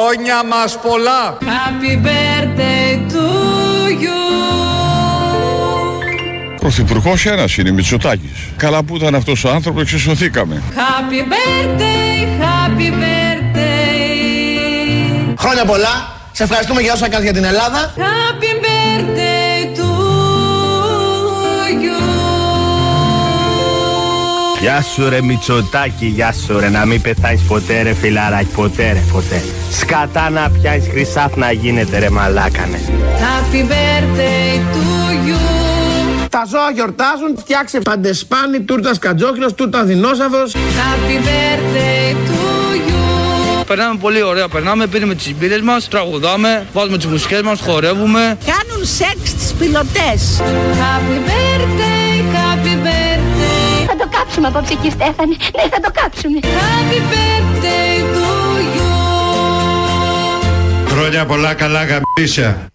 Χρόνια μας πολλά. Happy birthday to you. Πρωθυπουργός ένας είναι, Μητσοτάκης. Καλά που ήταν αυτός ο άνθρωπος, εξισωθήκαμε. Happy birthday, happy birthday. Χρόνια πολλά. Σε ευχαριστούμε για όσα κάνεις για την Ελλάδα. Happy Γεια σου ρε Μητσοτάκη, γεια σου ρε Να μην πεθάνεις ποτέ ρε φιλαράκι, ποτέ ρε ποτέ Σκατά να πιάνεις χρυσάφ να γίνεται ρε μαλάκανε Happy birthday to you. Τα ζώα γιορτάζουν, φτιάξε παντεσπάνι, τούρτας κατζόκινος, τούρτα δεινόσαυρος. Happy birthday to you. Περνάμε πολύ ωραία, περνάμε, πίνουμε τις μπύρες μας, τραγουδάμε, βάζουμε τις μουσικές μας, χορεύουμε. Κάνουν σεξ τις πιλωτές. Happy birthday, happy birthday. Θα το κάψουμε απόψε εκεί Στέφανη. Ναι, θα το κάψουμε. Happy birthday to you. Χρόνια πολλά καλά γαμπίσια.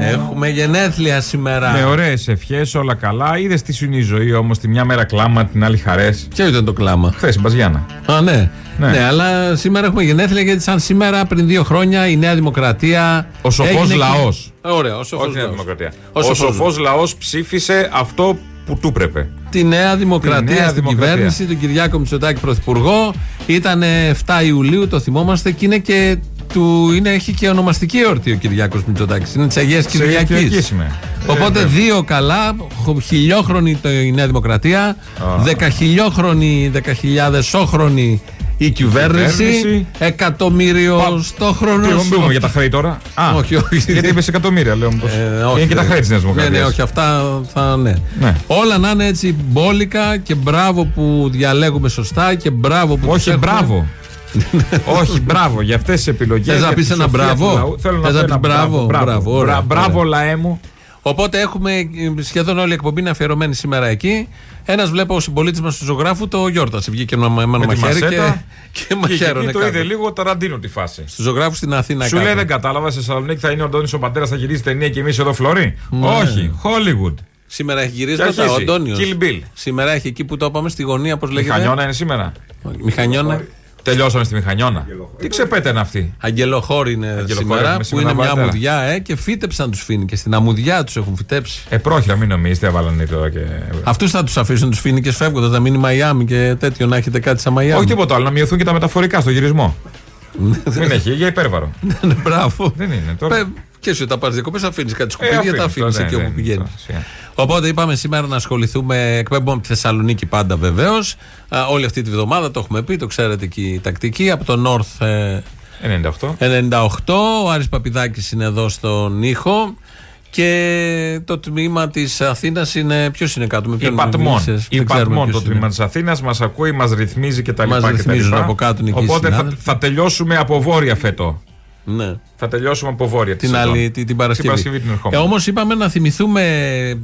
Έχουμε γενέθλια σήμερα. Με ωραίες ευχές, όλα καλά. Είδες τι σου είναι η ζωή όμως. Τη μια μέρα κλάμα, την άλλη χαρές. Ποιο ήταν το κλάμα; Χθες, Μπαζιάννα. Α, ναι. Ναι. ναι. αλλά σήμερα έχουμε γενέθλια γιατί σαν σήμερα πριν δύο χρόνια η Νέα Δημοκρατία. Ο σοφός έγινε λαός. εκεί- Ωραία, ο σοφός Όχι Νέα Δημοκρατία. Ο Ο σοφός σοφός λαός ψήφισε αυτό που του έπρεπε. Τη Νέα Δημοκρατία Νέα στην Δημοκρατία. κυβέρνηση, τον Κυριάκο Μητσοτάκη Πρωθυπουργό. Ήταν 7 Ιουλίου, το θυμόμαστε και είναι και. Του, είναι, έχει και ονομαστική εορτή ο Κυριάκος Μητσοτάκης. Είναι της Αγίας Αγίας Κυριακής. Κυριακής είμαι. Οπότε Ε, δύο καλά, χο- χιλιόχρονη το- η Νέα Δημοκρατία, δεκαχιλιόχρονη, δεκαχιλιάδεσόχρονη η κυβέρνηση, κυβέρνηση. εκατομμύριο Πα- στόχρονο. Τι μιλούμε για τα χρέη τώρα; Α, Όχι, όχι. Γιατί είπες εκατομμύρια, λέω. Μήπως. Ε, όχι, είναι και τα ρε. χρέη της Νέας Ναι, Δημοκρατίας. ναι, όχι, αυτά θα ναι. Ναι. Όλα να είναι έτσι μπόλικα και μπράβο που διαλέγουμε σωστά και μπράβο που τους Όχι, έχουμε. μπράβο. Όχι, μπράβο για αυτές τις επιλογές. Θες να πεις ένα μπράβο; Θέλω να Θες πω να ένα πεις μπράβο; μπράβο. Μπράβο, ωραία, Μπρα- Μπράβο, ωραία. λαέ μου. Οπότε έχουμε ε, σχεδόν όλη η εκπομπή είναι αφιερωμένη σήμερα εκεί. Ένας βλέπω ο συμπολίτης μας του ζωγράφου το γιόρτασε. Βγήκε ένα με ένα Με τη μαχαίρι και, μασέτα. και Και μαχαίρωνε. εκεί το κάτω. είδε λίγο ταραντίνο τη φάση. Στους ζωγράφους στην Αθήνα Σου κάτω. λέει δεν κατάλαβα, σε Θεσσαλονίκη θα είναι ο Αντώνης ο πατέρα, θα γυρίσει ταινία και εμείς εδώ φλωρί. Ναι. Όχι, Hollywood. Σήμερα έχει Και γυρίσματα ο αρχίζει. Αντώνιος. Kill Bill. Σήμερα έχει εκεί που το είπαμε στη γωνία, πώ λέγεται. Μηχανιώνα είναι σήμερα. Μηχανιώνα. Τελειώσαμε στη Μηχανιώνα. Τι ξεπέτανε αυτή; Αγγελοχώρη είναι Αγγελοχώρη σήμερα, έχουμε που σήμερα είναι μια βάρδερα. αμμουδιά ε, και φύτεψαν τους φοίνικε. Στην αμμουδιά τους έχουν φυτέψει. Ε, πρόχειρα, μην νομίζετε, έβαλαν τώρα και. Αυτούς θα τους αφήσουν τους φοίνικε φεύγοντας να μείνει Μαϊάμι και τέτοιο να έχετε κάτι σαν Μαϊάμι. Όχι τίποτα άλλο, να μειωθούν και τα μεταφορικά στο γυρισμό. Μην έχει, για υπέρβαρο. Ναι, Μπράβο. Δεν είναι τώρα. Πε- Και εσύ όταν πα διακοπές αφήνεις κάτι Ε, σκουπίδια, αφήνεις τα αφήνεις τώρα, εκεί ναι, όπου ναι, πηγαίνεις. τώρα, σιγά. Οπότε είπαμε σήμερα να ασχοληθούμε, εκπέμπουμε από τη Θεσσαλονίκη πάντα βεβαίως. Όλη αυτή τη βδομάδα το έχουμε πει, το ξέρετε και η τακτική. Από το North ε, 98. 98, ο Άρης Παπιδάκης είναι εδώ στον ήχο. Και το τμήμα της Αθήνας είναι. Ποιος είναι κάτω, με Η ποιον Πατμόν. μίλησες, Η δεν ξέρουμε Πατμόν ποιος το είναι. τμήμα της Αθήνας μας ακούει, μας ρυθμίζει κτλ. Μας ρυθμίζουν από κάτω είναι εκεί οι Οπότε θα, συνάδελφοι. θα τελειώσουμε από βόρεια φέτο. Ναι. Θα τελειώσουμε από βόρεια την σεζόν. άλλη την, την Παρασκευή. Την Παρασκευή την ε, ερχόμενη. Όμως είπαμε να θυμηθούμε ε,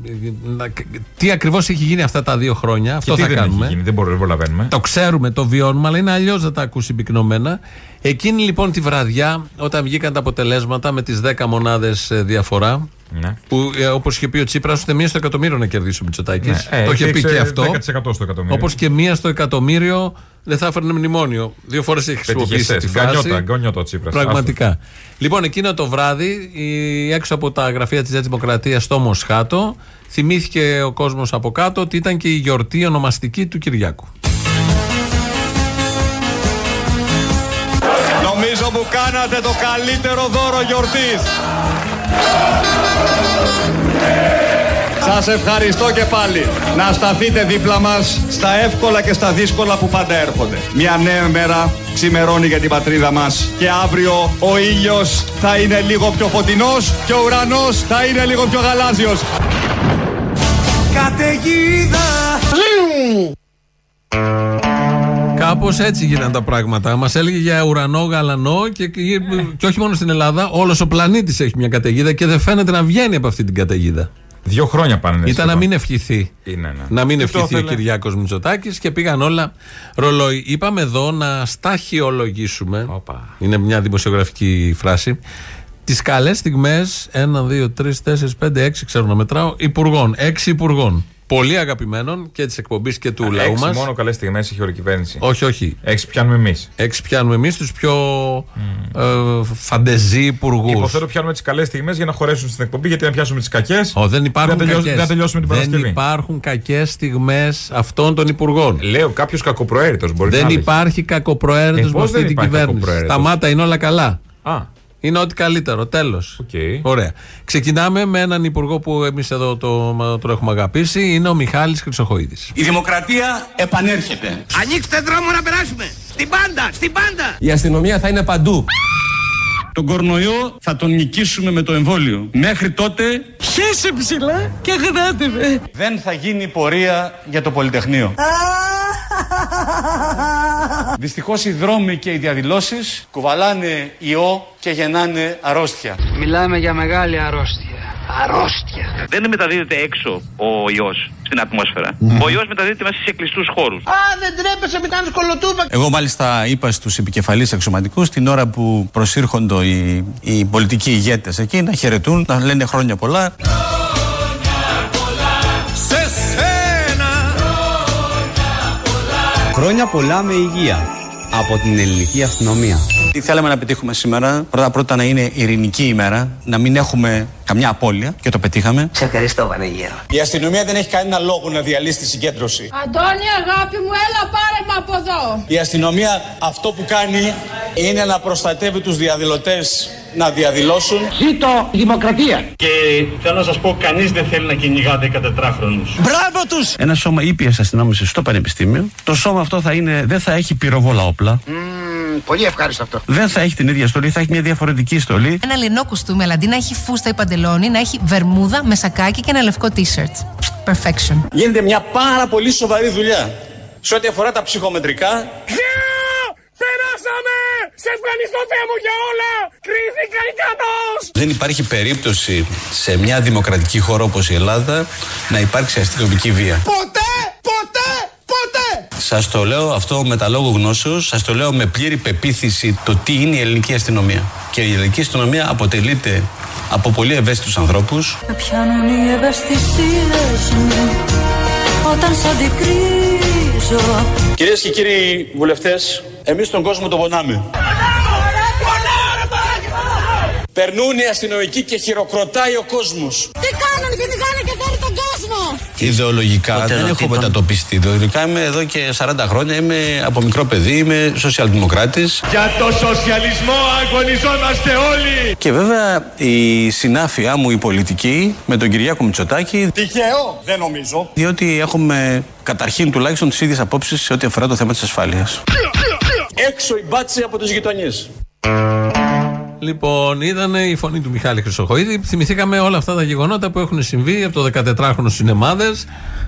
να- τι ακριβώς έχει γίνει αυτά τα δύο χρόνια. Και Αυτό τι θα δεν κάνουμε. έχει γίνει, δεν μπορούμε να προλαβαίνουμε. Το ξέρουμε, το βιώνουμε, αλλά είναι αλλιώς να τα ακούσει πυκνωμένα. Εκείνη λοιπόν τη βραδιά, όταν βγήκαν τα αποτελέσματα με τις 10 μονάδες διαφορά, Ναι. που ε, όπως είχε πει ο Τσίπρας, ούτε μία στο εκατομμύριο να κερδίσει ο Μητσοτάκη. Ναι. Ε, το είχε πει υπήρξε και αυτό. 10% στο εκατομμύριο. Όπως και μία στο εκατομμύριο δεν θα έφερνε μνημόνιο. Δύο φορές έχει χρησιμοποιήσει Πετυχεσές. τη φράση. Γκανιότα, γκανιότα ο Τσίπρας. Πραγματικά. Λοιπόν, εκείνο το βράδυ, η- έξω από τα γραφεία της Δημοκρατίας στο Μοσχάτο, θυμήθηκε ο κόσμος από κάτω ότι ήταν και η γιορτή ονομαστική του Κυριάκου. Νομίζω που κάνατε το καλύτερο δώρο γιορτής. Σας ευχαριστώ και πάλι. Να σταθείτε δίπλα μας στα εύκολα και στα δύσκολα που πάντα έρχονται. Μια νέα μέρα ξημερώνει για την πατρίδα μας και αύριο ο ήλιος θα είναι λίγο πιο φωτεινός και ο ουρανός θα είναι λίγο πιο γαλάζιος. Καταιγίδα! Κάπως έτσι γίνανε τα πράγματα. Μας έλεγε για ουρανό γαλανό και, και όχι μόνο στην Ελλάδα, όλος ο πλανήτης έχει μια καταιγίδα και δεν φαίνεται να βγαίνει από αυτή την καταιγίδα. Δύο χρόνια πάνε. Ήταν σχεδόν. να μην ευχηθεί. Είναι, ναι. Να μην Τι το ευχηθεί ο ήθελε. Κυριάκος Μητσοτάκης και πήγαν όλα ρολόι. Είπαμε εδώ να σταχυολογήσουμε. Όπα. Είναι μια δημοσιογραφική φράση. Τις καλές στιγμές, 1, 2, 3, 4, 5, 6, ξέρω να μετράω, υπουργών. Έξι υπουργών. Πολύ αγαπημένων και της εκπομπής και του λαού Έξι μας. μόνο καλές στιγμές έχει η κυβέρνηση. Όχι, όχι. Έξι πιάνουμε εμείς. Έξι πιάνουμε εμείς τους πιο ε, φαντεζί υπουργούς. Υποθέτω πιάνουμε τις καλές στιγμές για να χωρέσουν στην εκπομπή γιατί να πιάσουμε τις κακές. δεν υπάρχουν δεν, τελειώσ- κακές. δεν τελειώσουμε την Δεν Παρασκευή. υπάρχουν κακές στιγμές αυτών των υπουργών. Λέω κάποιος κακοπροαίρετος μπορεί Δεν να λέγει. υπάρχει κακοπροαίρετος Ε, με πώς αυτή δεν την υπάρχει κυβέρνηση. κακοπροαίρετος; Σταμάτα, είναι όλα καλά. Α, Είναι ό,τι καλύτερο. Τέλος. οκ. Ωραία. Ξεκινάμε με έναν υπουργό που εμείς εδώ το, το έχουμε αγαπήσει. Είναι ο Μιχάλης Χρυσοχοίδης. Η δημοκρατία επανέρχεται. Ανοίξτε δρόμο να περάσουμε. Στην πάντα, στην πάντα. Η αστυνομία θα είναι παντού. Τον κορονοϊό θα τον νικήσουμε με το εμβόλιο. Μέχρι τότε Χέσε ψηλά και γράτε με. δεν θα γίνει πορεία για το Πολυτεχνείο. Δυστυχώς οι δρόμοι και οι διαδηλώσεις κουβαλάνε ιό και γεννάνε αρρώστια. Μιλάμε για μεγάλη αρρώστια. Αρρώστια. Δεν μεταδίδεται έξω ο ιός στην ατμόσφαιρα. Ο ιός μεταδίδεται μέσα σε κλειστούς χώρους. Α, δεν τρέπεσαι, μην κάνεις κολοτούμπα. Εγώ μάλιστα είπα στους επικεφαλείς αξιωματικούς την ώρα που προσήρχονται οι, οι πολιτικοί ηγέτες εκεί να χαιρετούν, να λένε χρόνια πολλά. Χρόνια πολλά με υγεία από την ελληνική αστυνομία. Τι θέλαμε να πετύχουμε σήμερα, πρώτα πρώτα να είναι ειρηνική ημέρα, να μην έχουμε καμιά απώλεια και το πετύχαμε. Σε ευχαριστώ Παναγία. Η αστυνομία δεν έχει κανένα λόγο να διαλύσει τη συγκέντρωση. Αντώνη αγάπη μου έλα πάρε με από εδώ Η αστυνομία αυτό που κάνει είναι να προστατεύει τους διαδηλωτές να διαδηλώσουν. Ζήτω η δημοκρατία. Και θέλω να σας πω, κανείς δεν θέλει να κυνηγάτε 14χρονους. Μπράβο τους. Ένα σώμα ήπιας αστυνόμησης στο πανεπιστήμιο. Το σώμα αυτό θα είναι, δεν θα έχει πυροβόλα όπλα. Πολύ ευχάριστο αυτό. Δεν θα έχει την ίδια στολή, θα έχει μια διαφορετική στολή. Ένα λινό κουστούμι, αλλά αντί να έχει φούστα ή παντελόνι, να έχει βερμούδα με σακάκι και ένα λευκό t-shirt. Perfection. Γίνεται μια πάρα πολύ σοβαρή δουλειά. Σε ό,τι αφορά τα ψυχομετρικά, Περάσαμε! Σε ευχαριστώ Θεέ μου για όλα! Κρίθηκα ικανός! δεν υπάρχει περίπτωση σε μια δημοκρατική χώρα όπως η Ελλάδα να υπάρξει αστυνομική βία. Ποτέ! Ποτέ! Ποτέ! Σας το λέω αυτό με τα λόγου γνώσεως, σας το λέω με πλήρη πεποίθηση το τι είναι η ελληνική αστυνομία. Και η ελληνική αστυνομία αποτελείται από πολύ ευαίσθητους ανθρώπους, Με πιάνουν οι ευαισθησίες μου Όταν σ' αντικρίζω Κυρίες και κύριοι βουλευτές, εμείς τον κόσμο τον πονάμε. Περνούν οι αστυνομικοί και χειροκροτάει ο κόσμος. Τι κάνουν και τι κάνουν και φέρει τον κόσμο Ιδεολογικά δεν έχω μετατοπιστεί. Ιδεολογικά είμαι εδώ και 40 χρόνια, είμαι από μικρό παιδί, είμαι σοσιαλδημοκράτης. Για το σοσιαλισμό αγωνιζόμαστε όλοι. Και βέβαια η συνάφεια μου η πολιτική με τον Κυριάκο Μητσοτάκη, Τυχαίο, δεν νομίζω. διότι έχουμε καταρχήν τουλάχιστον τις ίδιες απόψεις σε ό,τι αφορά το θέμα της ασφάλειας. Έξω η μπάτση από τους γειτονιές. Λοιπόν, ήταν η φωνή του Μιχάλη Χρυσοχοίδη. Θυμηθήκαμε όλα αυτά τα γεγονότα που έχουν συμβεί από το 14χρονο σινεμάδε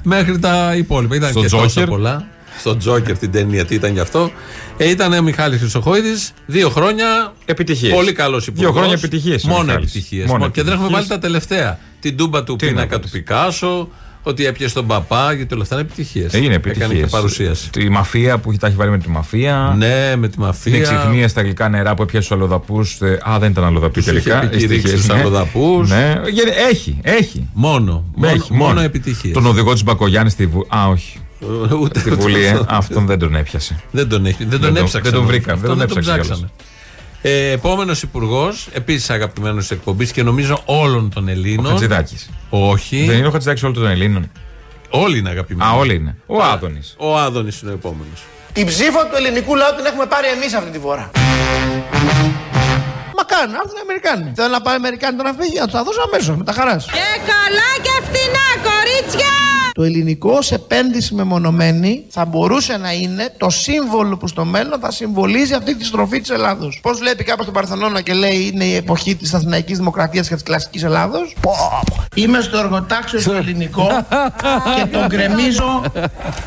μέχρι τα υπόλοιπα. Ήταν Στο και τόσα Τζόκερ. πολλά. Στο Τζόκερ την ταινία, τι ήταν γι' αυτό. Ε, ήταν ο Μιχάλης Χρυσοχοίδης, δύο χρόνια. Επιτυχίες. Πολύ καλός υπουργός. Δύο χρόνια επιτυχίες ο Μόνο Μιχάλης. επιτυχίες. Μόνο Και δεν έχουμε βάλει επιτυχίες. τα τελευταία. Την τούμπα του Τι να πίνακα πεις. του Πικάσο, ότι έπιασε τον παπά, γιατί όλα αυτά είναι επιτυχίες. Έγινε Έκανε επιτυχίες. και παρουσίαση. Η μαφία που τα έχει βάλει με τη μαφία. Ναι, με τη μαφία. Την εξυχνία στα γλυκά νερά που έπιασε του αλλοδαπού. Α, δεν ήταν αλλοδαποί Τους είχε τελικά. επικηρύξει Ευτυχίες, τους ναι. αλλοδαπούς. Ναι, Γε- έχει, έχει. Μόνο. Μόνο, Έχει, μόνο επιτυχίες. Τον οδηγό της Μπακογιάννης στη Βουλή. Α, όχι. Ούτε Στη ούτε Βουλή, ε. αυτό. Αυτόν δεν τον έπιασε. Δεν τον, έχει, δεν τον Δεν τον- έψαξαν. δεν τον όμως. βρήκα, Αυτό δεν τον δεν τον έψαξε ψάξανε. Ε, Επόμενος υπουργός, επίσης αγαπημένος της εκπομπής και νομίζω όλων των Ο Ελλήνων. Χατζηδάκη. Όχι. Δεν είναι ο Χατζηδάκης όλων των Ελλήνων. Όλοι είναι αγαπημένοι. Α, όλοι είναι. Ο Άδωνης. Ο Άδωνης είναι ο επόμενος. Την ψήφο του ελληνικού λαού την έχουμε πάρει εμείς αυτή τη φορά. Μα κάνουν, να έρθουν οι Αμερικάνοι. Θέλω να πάει οι Αμερικάνοι τώρα να φύγει, να τους τα δώσω αμέσως με τα χαράς. Και καλά και φτηνά κορίτσια Το ελληνικό ως επένδυση μεμονωμένη θα μπορούσε να είναι το σύμβολο που στο μέλλον θα συμβολίζει αυτή τη στροφή της Ελλάδος. Πώς βλέπει κάποιος τον Παρθενώνα και λέει είναι η εποχή της Αθηναϊκής Δημοκρατίας και της κλασικής Ελλάδος; Είμαι στο εργοτάξιο στο ελληνικό και τον γκρεμίζω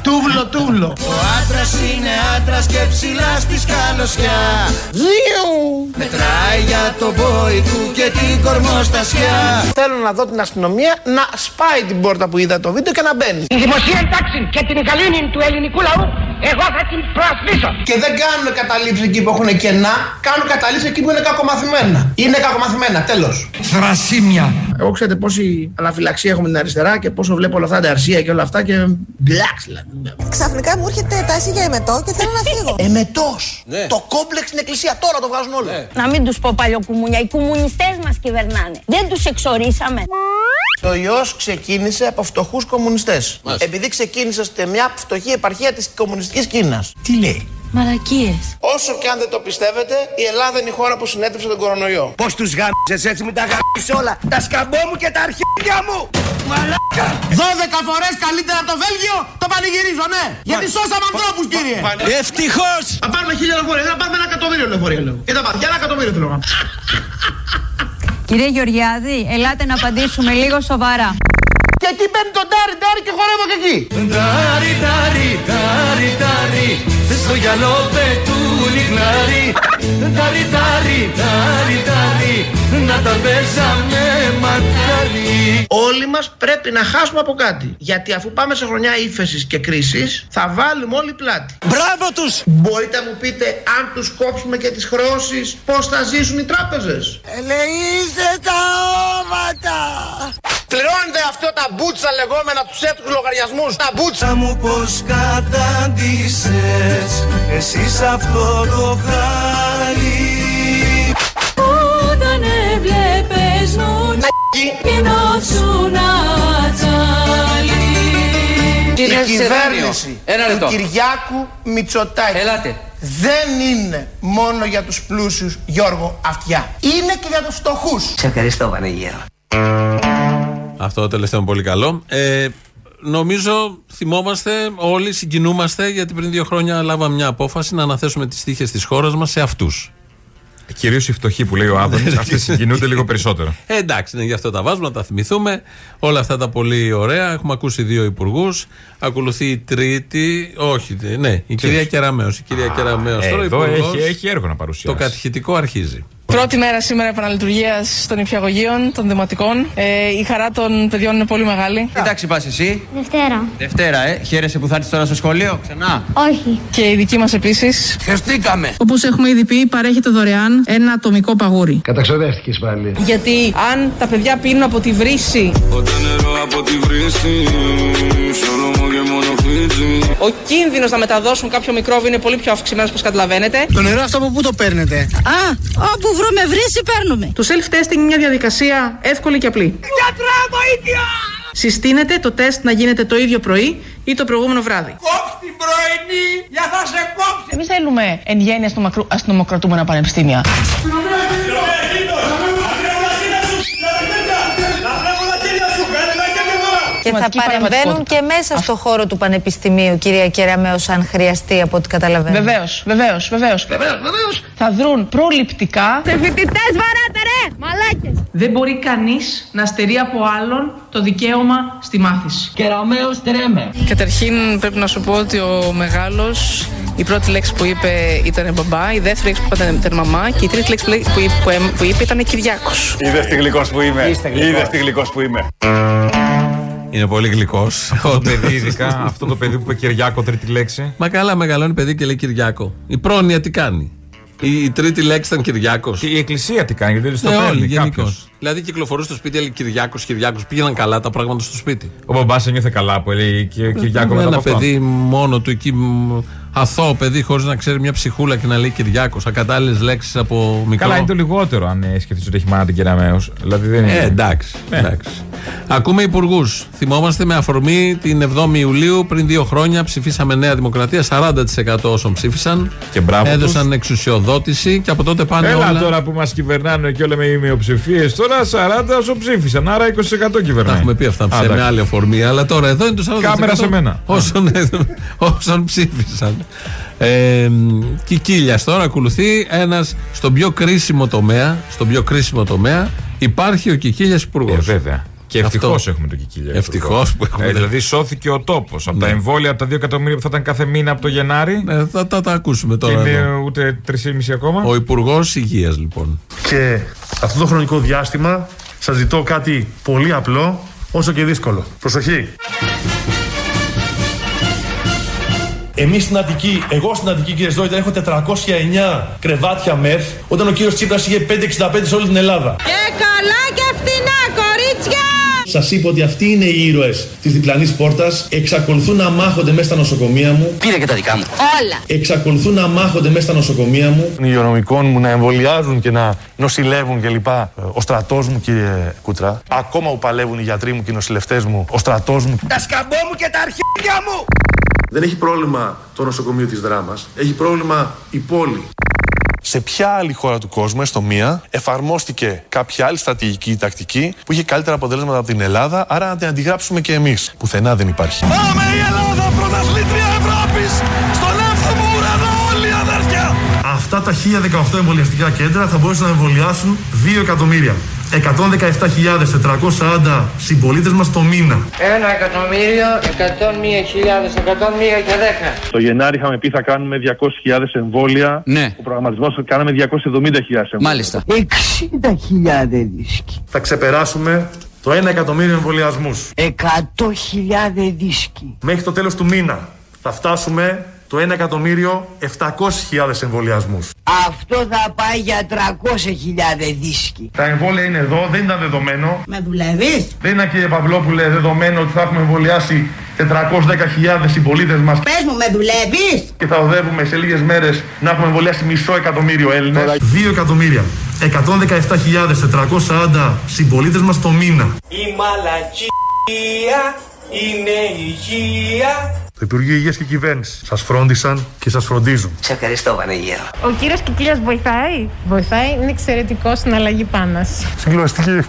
τούβλο τούβλο. Ο άντρας είναι άντρας και ψηλά στη σκαλωσιά Δύο! Μετράει για το μπόι του και την κορμοστασιά Θέλω να δω την αστυνομία να σπάει την πόρτα που είδα το βίντεο και να μπαίνεις. Η δημοσία τάξη και την γαλήνη του ελληνικού λαού, εγώ θα την προασπίσω. Και δεν κάνουν καταλήψεις εκεί που έχουν κενά, κάνουν καταλήψεις εκεί που είναι κακομαθημένα. Είναι κακομαθημένα, τέλος. Θρασίμια. Εγώ ξέρετε πόση αναφυλαξία έχουμε την αριστερά και πόσο βλέπω όλα αυτά τα αρσία και όλα αυτά και μπλάξ δηλαδή. Ξαφνικά μου έρχεται τάση για εμετό και θέλω να φύγω. Εμετός! Το κόμπλεξ στην εκκλησία τώρα το βγάζουν όλοι. Να μην τους πω παλιοκουμούνια, οι κομμουνιστές μας κυβερνάνε. Δεν τους εξορίσαμε. Ο ιό ξεκίνησε από φτωχούς κομμουνιστές. Επειδή ξεκίνησες σε μια φτωχή επαρχία της κομμουνιστικής Κίνας. Τι λέει; Μαλακίες. Όσο και αν δεν το πιστεύετε, η Ελλάδα είναι η χώρα που συνέτρεψε τον κορονοϊό. Πώς τους γάμισε έτσι με τα γάμισε όλα. Τα σκαμπό μου και τα αρχίδια μου. Μαλάκα. 12 φορές καλύτερα από το Βέλγιο το πανηγυρίζω, ναι! Γιατί σώσαμε ανθρώπους, κύριε! Ευτυχώς. Θα πάρουμε χίλια λεωφορεία, δεν θα πάρουμε ένα εκατομμύριο λεωφορεία, λέω. Και τα πάρουμε, ένα εκατομμύριο θέλω να Κύριε Γεωργιάδη, ελάτε να απαντήσουμε λίγο σοβαρά. Και εκεί παίρνει τον τάρι, τάρι και χορεύω και εκεί. Τάρι, τάρι, τάρι, τάρι Στο γυαλό πετού λιγνάρι Τάρι, τάρι, τάρι, τάρι Να τα παίζαμε μακάρι Όλοι μας πρέπει να χάσουμε από κάτι. Γιατί αφού πάμε σε χρονιά ύφεσης και κρίσης, θα βάλουμε όλοι πλάτη. Μπράβο τους. Μπορείτε να μου πείτε αν τους κόψουμε και τις χρεώσει, πώς θα ζήσουν οι τράπεζες; Ελεήστε τα όματα. Πληρώνετε αυτό τα μπούτσα λεγόμενα τους έτρου λογαριασμούς. Τα μπούτσα. Θα μου πως κατάντησες Εσύ σ' αυτό το χάλι Όταν έβλεπες νους και νόσουν ατσάλι. Η κυβέρνηση του Κυριάκου Μητσοτάκη Ελάτε. δεν είναι μόνο για τους πλούσιους Γιώργο Αυτιά. Είναι και για τους φτωχούς. Σε ευχαριστώ Βανεγέρο. Αυτό το τελευταίο είναι πολύ καλό. Ε, νομίζω θυμόμαστε όλοι, συγκινούμαστε γιατί πριν δύο χρόνια λάβαμε μια απόφαση να αναθέσουμε τις τύχες της χώρας μας σε αυτούς. Κυρίως οι φτωχοί που λέει ο Άδωνης, αυτοί συγκινούνται λίγο περισσότερο. Ε, εντάξει, ναι, γι' αυτό τα βάζουμε, να τα θυμηθούμε. Όλα αυτά τα πολύ ωραία. Έχουμε ακούσει δύο υπουργούς. Ακολουθεί η τρίτη. Όχι, ναι, η κυρία Κεραμέο. Η κυρία Κεραμέο Ε, τώρα εδώ υπουργός. έχει, έχει έργο να Το παρουσιάσει. κατηχητικό αρχίζει. Πρώτη μέρα σήμερα επαναλειτουργίας των νηπιαγωγείων, των δημοτικών. Ε, η χαρά των παιδιών είναι πολύ μεγάλη. Τι τάξη πας εσύ; Δευτέρα. Δευτέρα, ε. Χαίρεσαι που θα έρθεις τώρα στο σχολείο. Ξανά; Όχι. Και η δική μας επίσης. Χεστήκαμε. Όπως έχουμε ήδη πει, παρέχεται δωρεάν ένα ατομικό παγούρι. Καταξοδεύτηκες πάλι. Γιατί αν τα παιδιά πίνουν από τη βρύση, Ποτέ νερό από τη βρύση Σολομό και μόνο φύτσι ο κίνδυνος να μεταδώσουν κάποιο μικρόβιο είναι πολύ πιο αυξημένος, όπως καταλαβαίνετε. Το νερό αυτό από πού το παίρνετε; Α, όπου βρούμε βρύση παίρνουμε. Το self-testing είναι μια διαδικασία εύκολη και απλή. Γιατρά βοήθεια. Συστήνεται το τεστ να γίνεται το ίδιο πρωί ή το προηγούμενο βράδυ. Κόψ την πρωινή για θα σε κόψει. Εμείς θέλουμε εν γέννη αστυνομακρου- αστυνομοκρατούμενα πανεπιστήμια. Και θα Σημαντική παρεμβαίνουν πραγματικότητα. και μέσα στο χώρο του Πανεπιστημίου, κυρία Κεραμέο, αν χρειαστεί από ό,τι καταλαβαίνω. Βεβαίως, βεβαίως, βεβαίως. Θα δρουν προληπτικά. Φοιτητές βαράτε ρε! Μαλάκες! Δεν μπορεί κανείς να στερεί από άλλον το δικαίωμα στη μάθηση. Κεραμέως τρέμε. Καταρχήν πρέπει να σου πω ότι ο μεγάλος, η πρώτη λέξη που είπε ήταν μπαμπά, η δεύτερη λέξη που είπε ήταν μαμά και η τρίτη λέξη που, λέ- που, είπε- που, έμ- που είπε ήταν Κυριάκος. Είδες τι γλυκός που είμαι. Είδες τι γλυκός που είμαι. Είναι πολύ γλυκός. Το παιδί, ειδικά αυτό το παιδί που είπε Κυριάκο, τρίτη λέξη. Μα καλά, μεγαλώνει παιδί και λέει Κυριάκο. Η πρόνοια τι κάνει; Η, η τρίτη λέξη ήταν Κυριάκος. Και η εκκλησία τι κάνει, γιατί στο Ναι, όλοι παίρνει γενικώς. κάποιος. Δηλαδή κυκλοφορούσε στο σπίτι, έλεγε Κυριάκος, Κυριάκος. Πήγαιναν καλά τα πράγματα στο σπίτι. Ο μπαμπάς ένιωθε καλά που έλεγε και Κυριάκο μετά από Ένα αυτό. παιδί μόνο του εκεί, μ, αθώο παιδί, χωρίς να ξέρει μια ψυχούλα και να λέει Κυριάκος. Ακατάλληλες λέξεις από μικρό. Καλά, είναι το λιγότερο αν ε, σκεφτείς ότι έχει μάνα την Κεραμέως. Δηλαδή δεν είναι. Ε, εντάξει. Ναι. εντάξει. Ακούμε υπουργούς. Θυμόμαστε με αφορμή την 7η Ιουλίου πριν δύο χρόνια ψηφίσαμε Νέα Δημοκρατία. 40% όσων ψήφισαν Και μπράβο έδωσαν τους. εξουσιοδότηση και από τότε πάνε Έλα όλα. τώρα που μας κυβερνάνε και όλα με μειοψηφίε. Τώρα 40 όσο ψήφισαν. Άρα 20% Τα κυβερνάει. έχουμε πει αυτά Α, σε εντάξει. άλλη αφορμή. Αλλά τώρα εδώ είναι το 40%. Κάμερα σε μένα. Όσων, όσων ψήφισαν. Ε, Κικίλια τώρα ακολουθεί ένας στον πιο κρίσιμο τομέα. Στον πιο κρίσιμο τομέα υπάρχει ο Κικίλιας υπουργός. Ε, βέβαια. Και Αυτό. ευτυχώς έχουμε τον Κικίλια. Ευτυχώς που έχουμε. Ε, δηλαδή σώθηκε ο τόπος. Από τα Ναι. εμβόλια από τα 2 εκατομμύρια που θα ήταν κάθε μήνα από το Γενάρη. Ε, θα τα, τα ακούσουμε Και τώρα. είναι εδώ. ούτε 3,5 ακόμα. Ο Υπουργός Υγείας, λοιπόν. Και αυτό το χρονικό διάστημα σας ζητώ κάτι πολύ απλό, όσο και δύσκολο. Προσοχή. Εμείς στην Αττική, εγώ στην Αττική, κύριε Ζόιτα, έχω 409 κρεβάτια μεθ, όταν ο κύριος Τσίπρας είχε 565 σε όλη την Ελλάδα. Και καλά και φτηνά, κορίτσια! Σας είπα ότι αυτοί είναι οι ήρωες της διπλανής πόρτας. Εξακολουθούν να μάχονται μέσα στα νοσοκομεία μου. Πήρε και τα δικά μου. Όλα! Εξακολουθούν να μάχονται μέσα στα νοσοκομεία μου. Των υγειονομικών μου να εμβολιάζουν και να νοσηλεύουν κλπ. Ο στρατός μου, κύριε Κούτρα. Ακόμα που παλεύουν οι γιατροί μου και οι νοσηλευτές μου. Ο στρατός μου. Τα σκαμπό μου και τα αρχίδια μου! Δεν έχει πρόβλημα το νοσοκομείο της δράμας. Έχει πρόβλημα η πόλη. Σε ποια άλλη χώρα του κόσμου, έστω μία, εφαρμόστηκε κάποια άλλη στρατηγική ή τακτική που είχε καλύτερα αποτελέσματα από την Ελλάδα, άρα να την αντιγράψουμε και εμείς. Πουθενά δεν υπάρχει. Πάμε η Ελλάδα πρωταθλήτρια Ευρώπης στον εύθυμο ουρανό όλοι αδέρφια! Αυτά τα 1018 εμβολιαστικά κέντρα θα μπορούσαν να εμβολιάσουν 2 εκατομμύρια. 117.440 συμπολίτες μας το μήνα. Ένα εκατομμύριο, 101.000, 101 και 10. Το Γενάρη είχαμε πει θα κάνουμε 200.000 εμβόλια. Ναι. Ο προγραμματισμός κάναμε 270.000 εμβόλια. Μάλιστα. 60.000 δίσκοι. Θα ξεπεράσουμε το 1 εκατομμύριο εμβολιασμούς. 100.000 δίσκοι. Μέχρι το τέλος του μήνα θα φτάσουμε το 1 εκατομμύριο 700.000 εμβολιασμούς. Αυτό θα πάει για 300.000 δίσκοι. Τα εμβόλια είναι εδώ, δεν ήταν δεδομένο. Με δουλεύεις; Δεν είναι κύριε Παυλόπουλε δεδομένο ότι θα έχουμε εμβολιάσει 410.000 συμπολίτες μας Πες μου, με δουλεύεις; και θα οδεύουμε σε λίγες μέρες να έχουμε εμβολιάσει μισό εκατομμύριο Έλληνες. 2 εκατομμύρια. 117.440 συμπολίτες μας το μήνα. Η μαλακία είναι υγεία. Το Υπουργείο Υγείας και Κυβέρνησης σας φρόντισαν και σας φροντίζουν. Σε ευχαριστώ Παναγία. Ο κύριος Κικίλια βοηθάει; Βοηθάει, είναι εξαιρετικό στην αλλαγή πάνας. Συγκλωστική.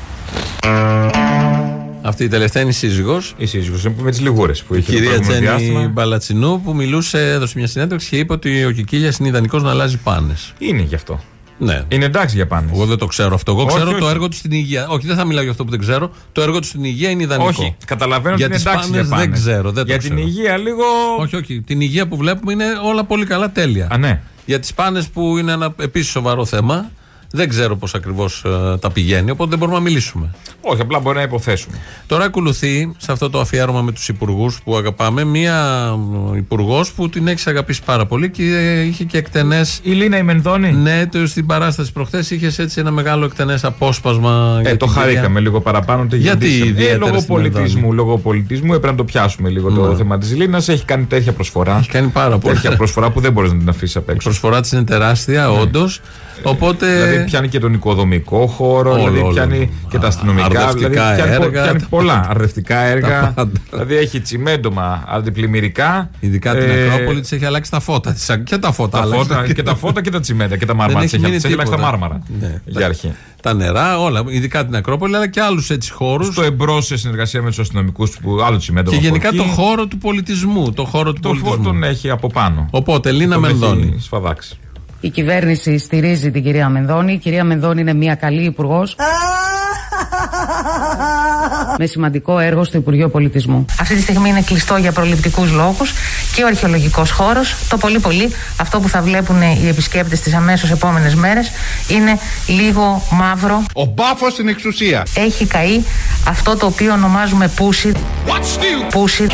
Αυτή η τελευταία είναι η σύζυγος. Η σύζυγος με τις λιγούρες που Η είχε το κυρία προηγούμενο Τζέννη διάστημα. Μπαλατσινού που μιλούσε, έδωσε μια συνέντευξη και είπε ότι ο Κικίλιας είναι ιδανικός να αλλάζει πάνες. Είναι γι' αυτό. Ναι. Είναι εντάξει για πάνες. Εγώ δεν το ξέρω αυτό. Εγώ Όχι, ξέρω το όχι. έργο του στην υγεία. Όχι, δεν θα μιλάω για αυτό που δεν ξέρω. Το έργο του στην υγεία είναι ιδανικό. Όχι, καταλαβαίνω για ότι είναι τις εντάξει πάνες για πάνες. δεν ξέρω. Δεν Για το την ξέρω. υγεία λίγο. Όχι, όχι. Την υγεία που βλέπουμε είναι όλα πολύ καλά, τέλεια. Α, ναι. Για τις πάνες που είναι ένα επίσης σοβαρό θέμα, δεν ξέρω πώς ακριβώς τα πηγαίνει, οπότε δεν μπορούμε να μιλήσουμε. Όχι, απλά μπορεί να υποθέσουμε. Τώρα ακολουθεί σε αυτό το αφιέρωμα με τους υπουργούς που αγαπάμε μία υπουργός που την έχεις αγαπήσει πάρα πολύ και είχε και εκτενέ. Η Λίνα η Μενδώνη. Ναι, το, στην παράσταση προχθές είχες έτσι ένα μεγάλο εκτενές απόσπασμα. Ε, για το την κυρία. χαρήκαμε λίγο παραπάνω. Το Γιατί γυρίσαμε. ιδιαίτερα ε, λόγω στην πολιτισμού, Μενδώνη; λόγω πολιτισμού έπρεπε να το πιάσουμε λίγο το Ναι. θέμα της Λίνας. Έχει κάνει τέτοια προσφορά. Έχει κάνει πάρα πολύ. Τέτοια προσφορά που δεν μπορείς να την αφήσεις απ' Η έξω. προσφορά της είναι τεράστια, όντως. Οπότε. Δηλαδή πιάνει και τον οικοδομικό χώρο, Όλο, δηλαδή όλο. πιάνει και τα αστυνομικά. Αρδευτικά δηλαδή πιάνει, πο- έργα, πιάνει τα- πολλά αρδευτικά έργα. πάντα. δηλαδή έχει τσιμέντομα, αντιπλημμυρικά. Ειδικά την ε, Ακρόπολη της έχει αλλάξει τα φώτα της. Και τα φώτα. Τα άλλαξε. φώτα, και τα φώτα και τα τσιμέντα και τα Δεν μάρμαρα. έχει Έχει μείνει έχει αλλάξει τα τίποτα. μάρμαρα. Ναι. Για αρχή. Τα νερά, όλα. Ειδικά την Ακρόπολη, αλλά και άλλους έτσι χώρους. Στο εμπρό σε συνεργασία με τους αστυνομικούς που άλλο τσιμέντο. Και από γενικά εκεί. το χώρο του πολιτισμού. Το χώρο του Το πολιτισμού. φω τον έχει από πάνω. Οπότε, Λίνα Τον έχει Μενδώνη. Σφαδάξει. Η κυβέρνηση στηρίζει την κυρία Μενδώνη. Η κυρία Μενδώνη είναι μια καλή υπουργός. με σημαντικό έργο στο Υπουργείο Πολιτισμού. Αυτή τη στιγμή είναι κλειστό για προληπτικούς λόγους και ο αρχαιολογικός χώρος. Το πολύ πολύ αυτό που θα βλέπουν οι επισκέπτες τις αμέσως επόμενες μέρες είναι λίγο μαύρο. Ο μπάφος στην εξουσία. Έχει καεί αυτό το οποίο ονομάζουμε πούσι. Πούσι.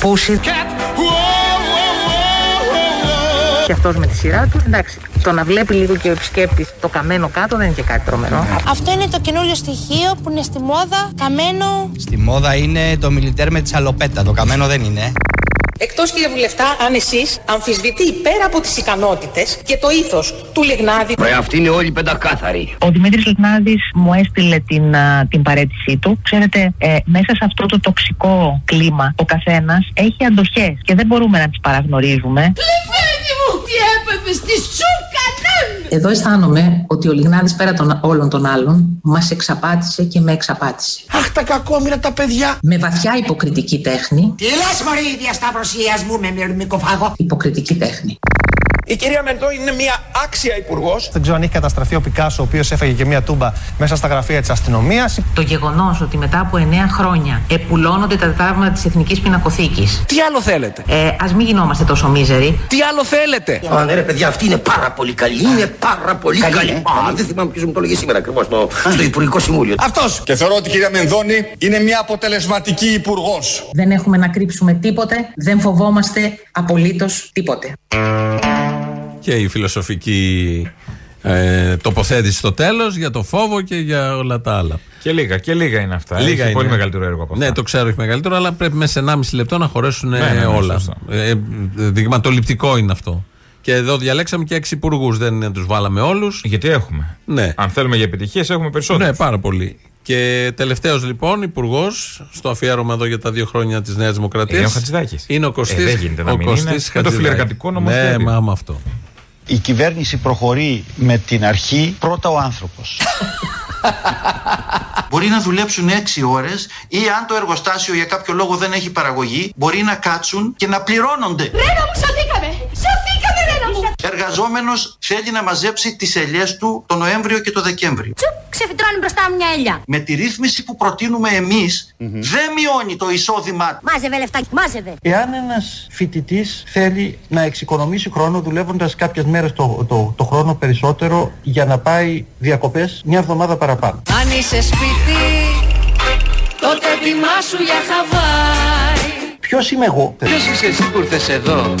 Πούσι. Και αυτός με τη σειρά του, εντάξει, το να βλέπει λίγο και ο επισκέπτης το καμένο κάτω δεν είναι και κάτι τρομερό. Αυτό είναι το καινούριο στοιχείο που είναι στη μόδα, καμένο. Στη μόδα είναι το μιλιτέρ με τη σαλοπέτα. Το καμένο δεν είναι. Εκτός κύριε Βουλευτά, αν εσείς αμφισβητεί πέρα από τις ικανότητες και το ήθος του Λιγνάδη. Ρε αυτοί είναι όλοι πεντακάθαροι. Ο Δημήτρης Λιγνάδης μου έστειλε την, α, την παρέτησή του. Ξέρετε, ε, μέσα σε αυτό το τοξικό κλίμα ο καθένας έχει αντοχές και δεν μπορούμε να τις παραγνωρίζουμε. Λεβένι μου, τι έπαθες, τι σου κανόν. Εδώ αισθάνομαι ότι ο Λιγνάδης πέρα των όλων των άλλων μας εξαπάτησε και με εξαπάτησε. Αχ τα κακόμοιρα τα παιδιά. Με βαθιά υποκριτική τέχνη, Τι λες μωρή διασταυρωσίας μου με μυρμικοφάγο. υποκριτική τέχνη. Η κυρία Μενδώνη είναι μια άξια υπουργός. Δεν ξέρω αν έχει καταστραφεί ο Πικάσο, ο οποίος έφαγε και μια τούμπα μέσα στα γραφεία της αστυνομίας. Το γεγονός ότι μετά από 9 χρόνια επουλώνονται τα τετράγματα της Εθνικής Πινακοθήκης. Τι άλλο θέλετε; Ε, Α μην γινόμαστε τόσο μίζεροι. Τι άλλο θέλετε; Α, ναι, ρε παιδιά, αυτή είναι πάρα πολύ καλή. Είναι πάρα πολύ Καλή, καλή. ε, Α, δεν θυμάμαι ποιος μου το λέγε σήμερα ακριβώς στο, στο Υπουργικό Συμβούλιο. Αυτός. Και θεωρώ ότι η κυρία Μενδώνη είναι μια αποτελεσματική υπουργός. Δεν έχουμε να κρύψουμε τίποτε. Δεν φοβόμαστε απολύτως τίποτε. Και η φιλοσοφική ε, τοποθέτηση στο τέλος για το φόβο και για όλα τα άλλα. Και λίγα, και λίγα είναι αυτά. Λίγα Έχει είναι. πολύ μεγαλύτερο έργο από αυτά. Ναι, το ξέρω, έχει μεγαλύτερο, αλλά πρέπει μέσα σε 1,5 λεπτό να χωρέσουν Ναι, ναι, ναι, όλα. σωστά. Ε, δειγματοληπτικό είναι αυτό. Και εδώ διαλέξαμε και έξι υπουργούς, δεν τους βάλαμε όλους. Γιατί έχουμε. Ναι. Αν θέλουμε για επιτυχίες, έχουμε περισσότερου. Ναι, πάρα πολύ. Και τελευταίος λοιπόν υπουργός, στο αφιέρωμα εδώ για τα δύο χρόνια της Νέας Δημοκρατίας. Είναι ο Χατζηδάκης. Είναι ο Κωστής. Ε, δεν γίνεται να μην είναι. Με το φιλεργατικό Ναι, νομοσχέδιο. μα άμα αυτό. Η κυβέρνηση προχωρεί με την αρχή πρώτα ο άνθρωπος. Μπορεί να δουλέψουν 6 ώρες ή αν το εργοστάσιο για κάποιο λόγο δεν έχει παραγωγή, μπορεί να κάτσουν και να πληρώνονται. Ρένα μου, σωθήκαμε! Σωθήκαμε, Ρένα μου! Εργαζόμενος θέλει να μαζέψει τις ελιές του το Νοέμβριο και το Δεκέμβριο. Τσουπ, ξεφυτρώνει μπροστά μου μια ελιά. Με τη ρύθμιση που προτείνουμε εμείς, δεν μειώνει το εισόδημά του. Μάζευε λεφτά, μάζευε. Εάν ένας φοιτητής θέλει να εξοικονομήσει χρόνο δουλεύοντας κάποιες μέρες το, το, το χρόνο περισσότερο για να πάει διακοπές μια εβδομάδα παραπάνω. Αν είσαι σπίτι, τότε ετοιμάσου για χαβάι. Ποιος είμαι εγώ, Ποιος είσαι εσύ που ήρθες εδώ;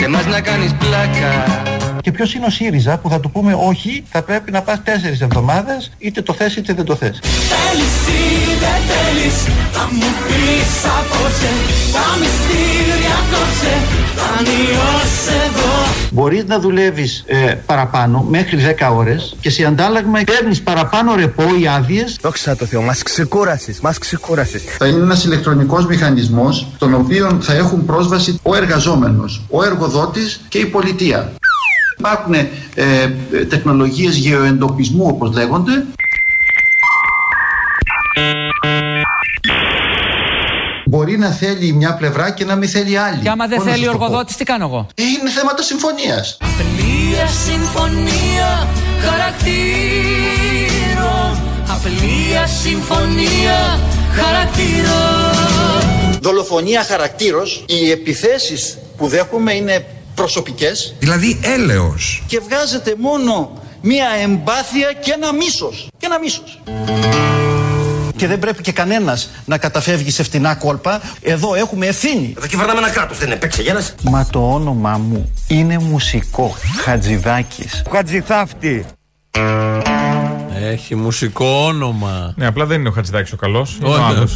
Σε μας να κάνεις πλάκα. Και ποιος είναι ο ΣΥΡΙΖΑ που θα του πούμε όχι, θα πρέπει να πας τέσσερις εβδομάδες, είτε το θες είτε δεν το θες. Θέλεις ή δεν θέλεις, θα μου πεις απόψε. Τα μυστήρια κόψε, θα νιώσαι εδώ. Μπορείς να δουλεύεις ε, παραπάνω μέχρι 10 ώρες και σε αντάλλαγμα παίρνεις παραπάνω ρεπό ή άδειες. Δόξα τω Θεώ, μας ξεκούρασες, μας ξεκούρασες. Θα είναι ένας ηλεκτρονικός μηχανισμός τον οποίο θα έχουν πρόσβαση ο εργαζόμενος, ο εργοδότης και η πολιτεία. Υπάρχουν ε, ε, τεχνολογίες γεωεντοπισμού όπως λέγονται Μπορεί να θέλει μια πλευρά και να μην θέλει άλλη. Και άμα δεν Πώς να θέλει ο σας το πω; εργοδότη, τι κάνω εγώ; Ε, Είναι θέματα συμφωνίας. Απλία συμφωνία χαρακτήρων. Απλία συμφωνία χαρακτήρων. Δολοφονία χαρακτήρος, οι επιθέσεις που δέχομαι είναι προσωπικές Δηλαδή έλεος. και βγάζεται μόνο μία εμπάθεια και ένα μίσος. Και ένα μίσος. Και δεν πρέπει και κανένας να καταφεύγει σε φτηνά κόλπα. Εδώ έχουμε ευθύνη. Εδώ κυβερνάμε ένα κράτος, δεν είναι παίξε γένας. Μα το όνομά μου είναι μουσικό. Χατζηδάκης. Χατζηθάφτη. Έχει μουσικό όνομα. Ναι, απλά δεν είναι ο Χατζηδάκης ο καλός. Είναι ο Όχι. άλλο.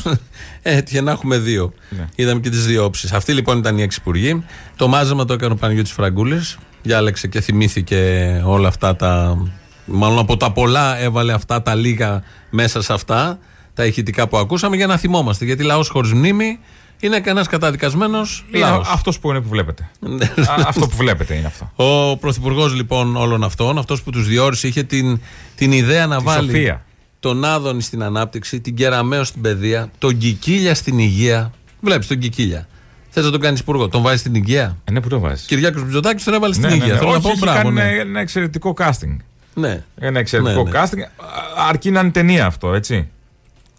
Έτυχε να έχουμε δύο. Ναι. Είδαμε και τις δύο όψεις. Αυτή λοιπόν ήταν η έξι υπουργοί. Το μάζεμα το έκανε ο Παναγιώτης Φραγκούλης Διάλεξε και θυμήθηκε όλα αυτά τα. Μάλλον από τα πολλά έβαλε αυτά τα λίγα μέσα σε αυτά. Τα ηχητικά που ακούσαμε για να θυμόμαστε. Γιατί λαός χωρίς μνήμη είναι κανένας καταδικασμένος Είναι λαός. αυτός που είναι που βλέπετε. Α, αυτό που βλέπετε είναι αυτό. Ο πρωθυπουργός λοιπόν όλων αυτών, αυτός που τους διόρισε, είχε την, την ιδέα να Τη βάλει σοφία. τον Άδωνη στην ανάπτυξη, την Κεραμαίο στην παιδεία, τον Κικίλια στην υγεία. Βλέπεις τον Κικίλια. Θες να τον κάνεις υπουργό, τον βάζεις στην υγεία; Ε, ναι, που το βάζεις. Κυριάκος Μητσοτάκης τον έβαλε στην Ναι, ναι, υγεία. ναι. Θέλω να Όχι, πω έχει μπράβο. κάνει ναι. ένα, ένα εξαιρετικό casting. Ναι. Ένα εξαιρετικό Ναι, ναι. casting. Α, Αρκεί να είναι ταινία αυτό, έτσι.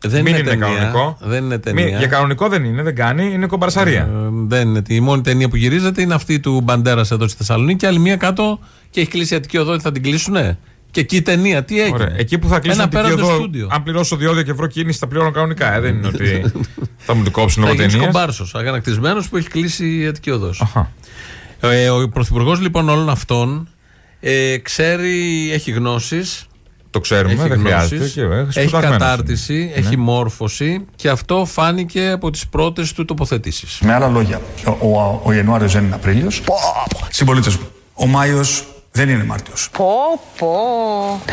Δεν Μην είναι είναι ταινία. κανονικό. Δεν είναι Μην- ταινία. για κανονικό δεν είναι, δεν κάνει, είναι κομπαρσαρία. Ε, δεν είναι. Η μόνη ταινία που γυρίζεται είναι αυτή του Μπαντέρας εδώ στη Θεσσαλονίκη και άλλη μία κάτω και έχει κλείσει η Αττική Οδό. Θα την κλείσουνε; Και εκεί η ταινία, τι έγινε; Ωραία. Εκεί που θα κλείσουν Ένα την πέραν το οδό, στούντιο. αν πληρώσω διόδια και βρω κίνηση, θα πληρώνω κανονικά. Ε, δεν είναι ότι θα μου την κόψουν Θα λόγω γίνεις ταινία. κομπάρσος, αγανακτισμένος που έχει κλείσει η Αττική Οδός. Ε, ο πρωθυπουργός λοιπόν όλων αυτών ε, ξέρει, έχει γνώσεις. Το ξέρουμε, δεν χρειάζεται και, ε, έχει σπουδασμένος κατάρτιση, είναι. έχει Ναι. μόρφωση και αυτό φάνηκε από τις πρώτες του τοποθετήσεις. Με άλλα λόγια, ο, ο, ο Ιανουάριος δεν είναι Απρίλιος. Συμπολίτες μου, ο Μάιος δεν είναι Μάρτιος. Πω, πω.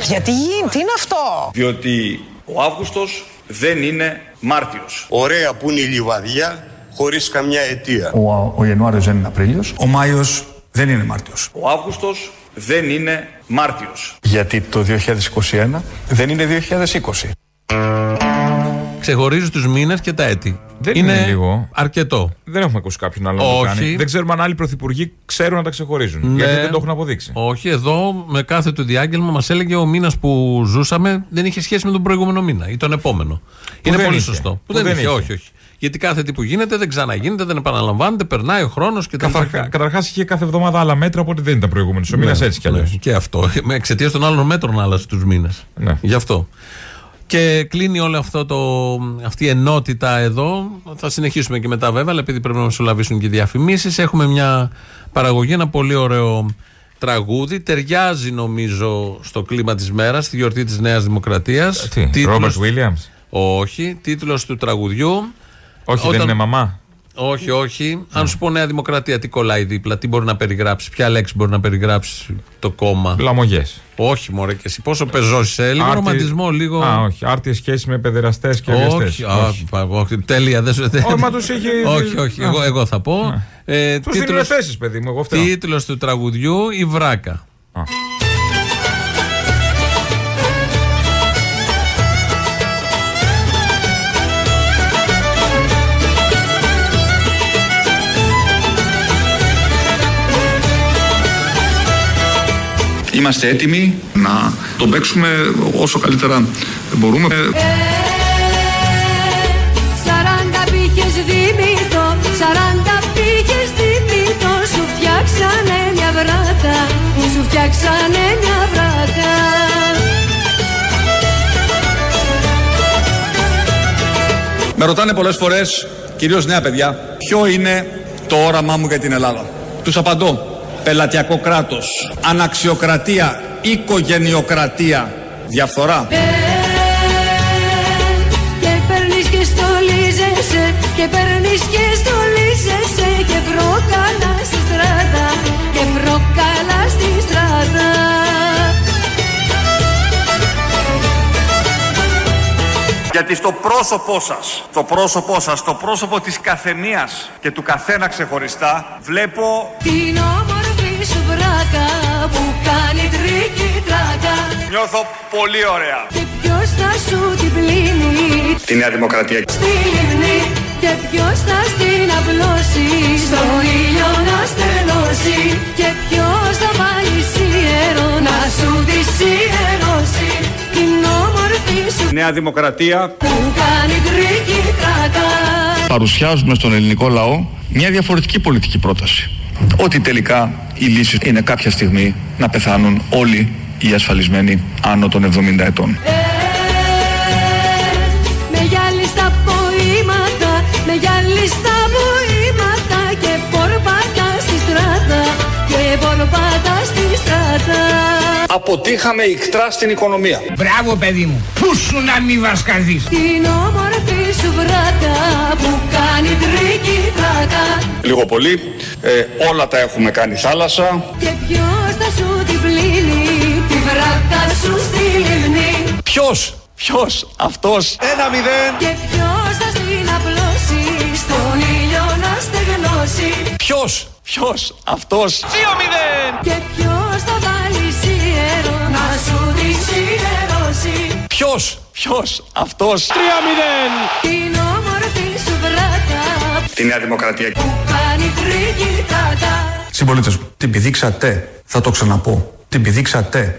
Γιατί γίνει, τι είναι αυτό; Διότι ο Αύγουστος δεν είναι Μάρτιος. Ωραία που είναι η λιβαδιά χωρίς καμιά αιτία. Ο, ο Ιανουάριος δεν είναι Απρίλιος. Ο Μάιος δεν είναι Μάρτιος. Ο Αύγουστος δεν είναι Μάρτιος. Γιατί το 2021 δεν είναι 2020. Ξεχωρίζει τους μήνες και τα έτη. Δεν είναι, λίγο. αρκετό. Δεν έχουμε ακούσει κάποιον άλλο να το Όχι. κάνει. Δεν ξέρουμε αν άλλοι πρωθυπουργοί ξέρουν να τα ξεχωρίζουν. Ναι. Γιατί δεν το έχουν αποδείξει. Όχι, εδώ με κάθε του διάγγελμα μας έλεγε ο μήνας που ζούσαμε δεν είχε σχέση με τον προηγούμενο μήνα ή τον επόμενο. Είναι δεν πολύ είχε. σωστό. Που, Που δεν, δεν είχε, είχε. όχι, όχι. Γιατί κάθε τι που γίνεται δεν ξαναγίνεται, δεν επαναλαμβάνεται, περνάει ο χρόνος και τα Καταρχάς είχε κάθε εβδομάδα άλλα μέτρα, οπότε δεν ήταν προηγούμενος ο μήνας Ναι, έτσι κι αλλιώς. ναι, και αυτό. Με εξαιτίας των άλλων μέτρων άλλασε τους μήνες. Ναι. Γι' αυτό. Και κλείνει όλη αυτό το, αυτή η ενότητα εδώ. Θα συνεχίσουμε και μετά βέβαια, αλλά επειδή πρέπει να μεσολαβήσουν και οι διαφημίσεις, έχουμε μια παραγωγή, ένα πολύ ωραίο τραγούδι. Ταιριάζει νομίζω στο κλίμα της μέρας, στη γιορτή της Νέας Δημοκρατίας. Τι, Ρόμπερτ Βίλιαμ. Όχι, τίτλος του τραγουδιού. Όχι, δεν είναι μαμά; Όχι, όχι. Αν σου πω Νέα Δημοκρατία, τι κολλάει δίπλα, τι μπορεί να περιγράψει, ποια λέξη μπορεί να περιγράψει το κόμμα; Λαμογές. Όχι, μωρέ, και εσύ πόσο πεζώσεις, ε, λίγο ρομαντισμό, λίγο. Α, όχι. Άρτιες σχέσεις με παιδεραστές και βιαστέ. όχι, α, πα- όχι, τέλεια. Δεν σου Όχι, μα τους είχε- Όχι, όχι, Α. εγώ, εγώ θα πω. Ε, Τους δίνουν τίτλος- θέσεις, παιδί μου. Εγώ φταίω. Τίτλος του τραγουδιού Η Βράκα. Είμαστε έτοιμοι να το παίξουμε όσο καλύτερα μπορούμε. Σαράντα πήγες δίμητο, σαράντα πήγες δίμητο Σου φτιάξανε μια βράκα, σου φτιάξανε μια βράκα Με ρωτάνε πολλές φορές, κυρίως νέα παιδιά, ποιο είναι το όραμά μου για την Ελλάδα. Τους απαντώ. Πελατειακό κράτος, αναξιοκρατία, οικογενειοκρατία, διαφθορά. Και παίρνεις και στολίζεσαι, και παίρνεις και στολίζεσαι Και βρόκαλα στη στράτα, και βρόκαλα στη στράτα Γιατί στο πρόσωπό σας, το πρόσωπό σας, το πρόσωπο της καθεμίας και του καθένα ξεχωριστά, βλέπω Την όμορφη σου βράκα που κάνει τρίκι τράκα Νιώθω πολύ ωραία. Και ποιος θα σου την πλύνει; Τη Νέα Δημοκρατία. στη λιμνή Και ποιος θα στην απλώσει; Στο ήλιο να στεγνώσει Και ποιος θα βάλει σιέρο; Να σου τη σιερώσει Την όμορφη σου Νέα Δημοκρατία. που κάνει τρίκι τράκα Παρουσιάζουμε στον ελληνικό λαό μια διαφορετική πολιτική πρόταση. Ότι τελικά η λύση είναι κάποια στιγμή να πεθάνουν όλοι οι ασφαλισμένοι άνω των 70 ετών. Με γυάλι στα ποήματα, με γυάλι στα ποήματα Και πορπάτα στη στράτα, και πορπάτα στη στράτα Αποτύχαμε ικτρά στην οικονομία. Μπράβο παιδί μου. Πού σου να μη βασκαθείς. Την όμορφη σου βράκα που κάνει τρίκι τράκα Λίγο πολύ. Ε, όλα τα έχουμε κάνει θάλασσα. Και ποιος θα σου την πλύνει, τη βράκα σου στη λιμνή Ποιος, ποιος, αυτός. Ένα μηδέν. Και ποιος θα στην απλώσει, στον ήλιο να στεγνώσει Ποιος, ποιος, αυτός. Δύο μηδέν. Και ποιος σιερώσει Ποιος, ποιος, αυτός; Τρία μηδέν. Την όμορφη σου βράκα Τη Νέα Δημοκρατία. που κάνει τρίκι τράκα Συμπολίτε μου, την πηδήξατε. Θα το ξαναπώ. Την πηδήξατε.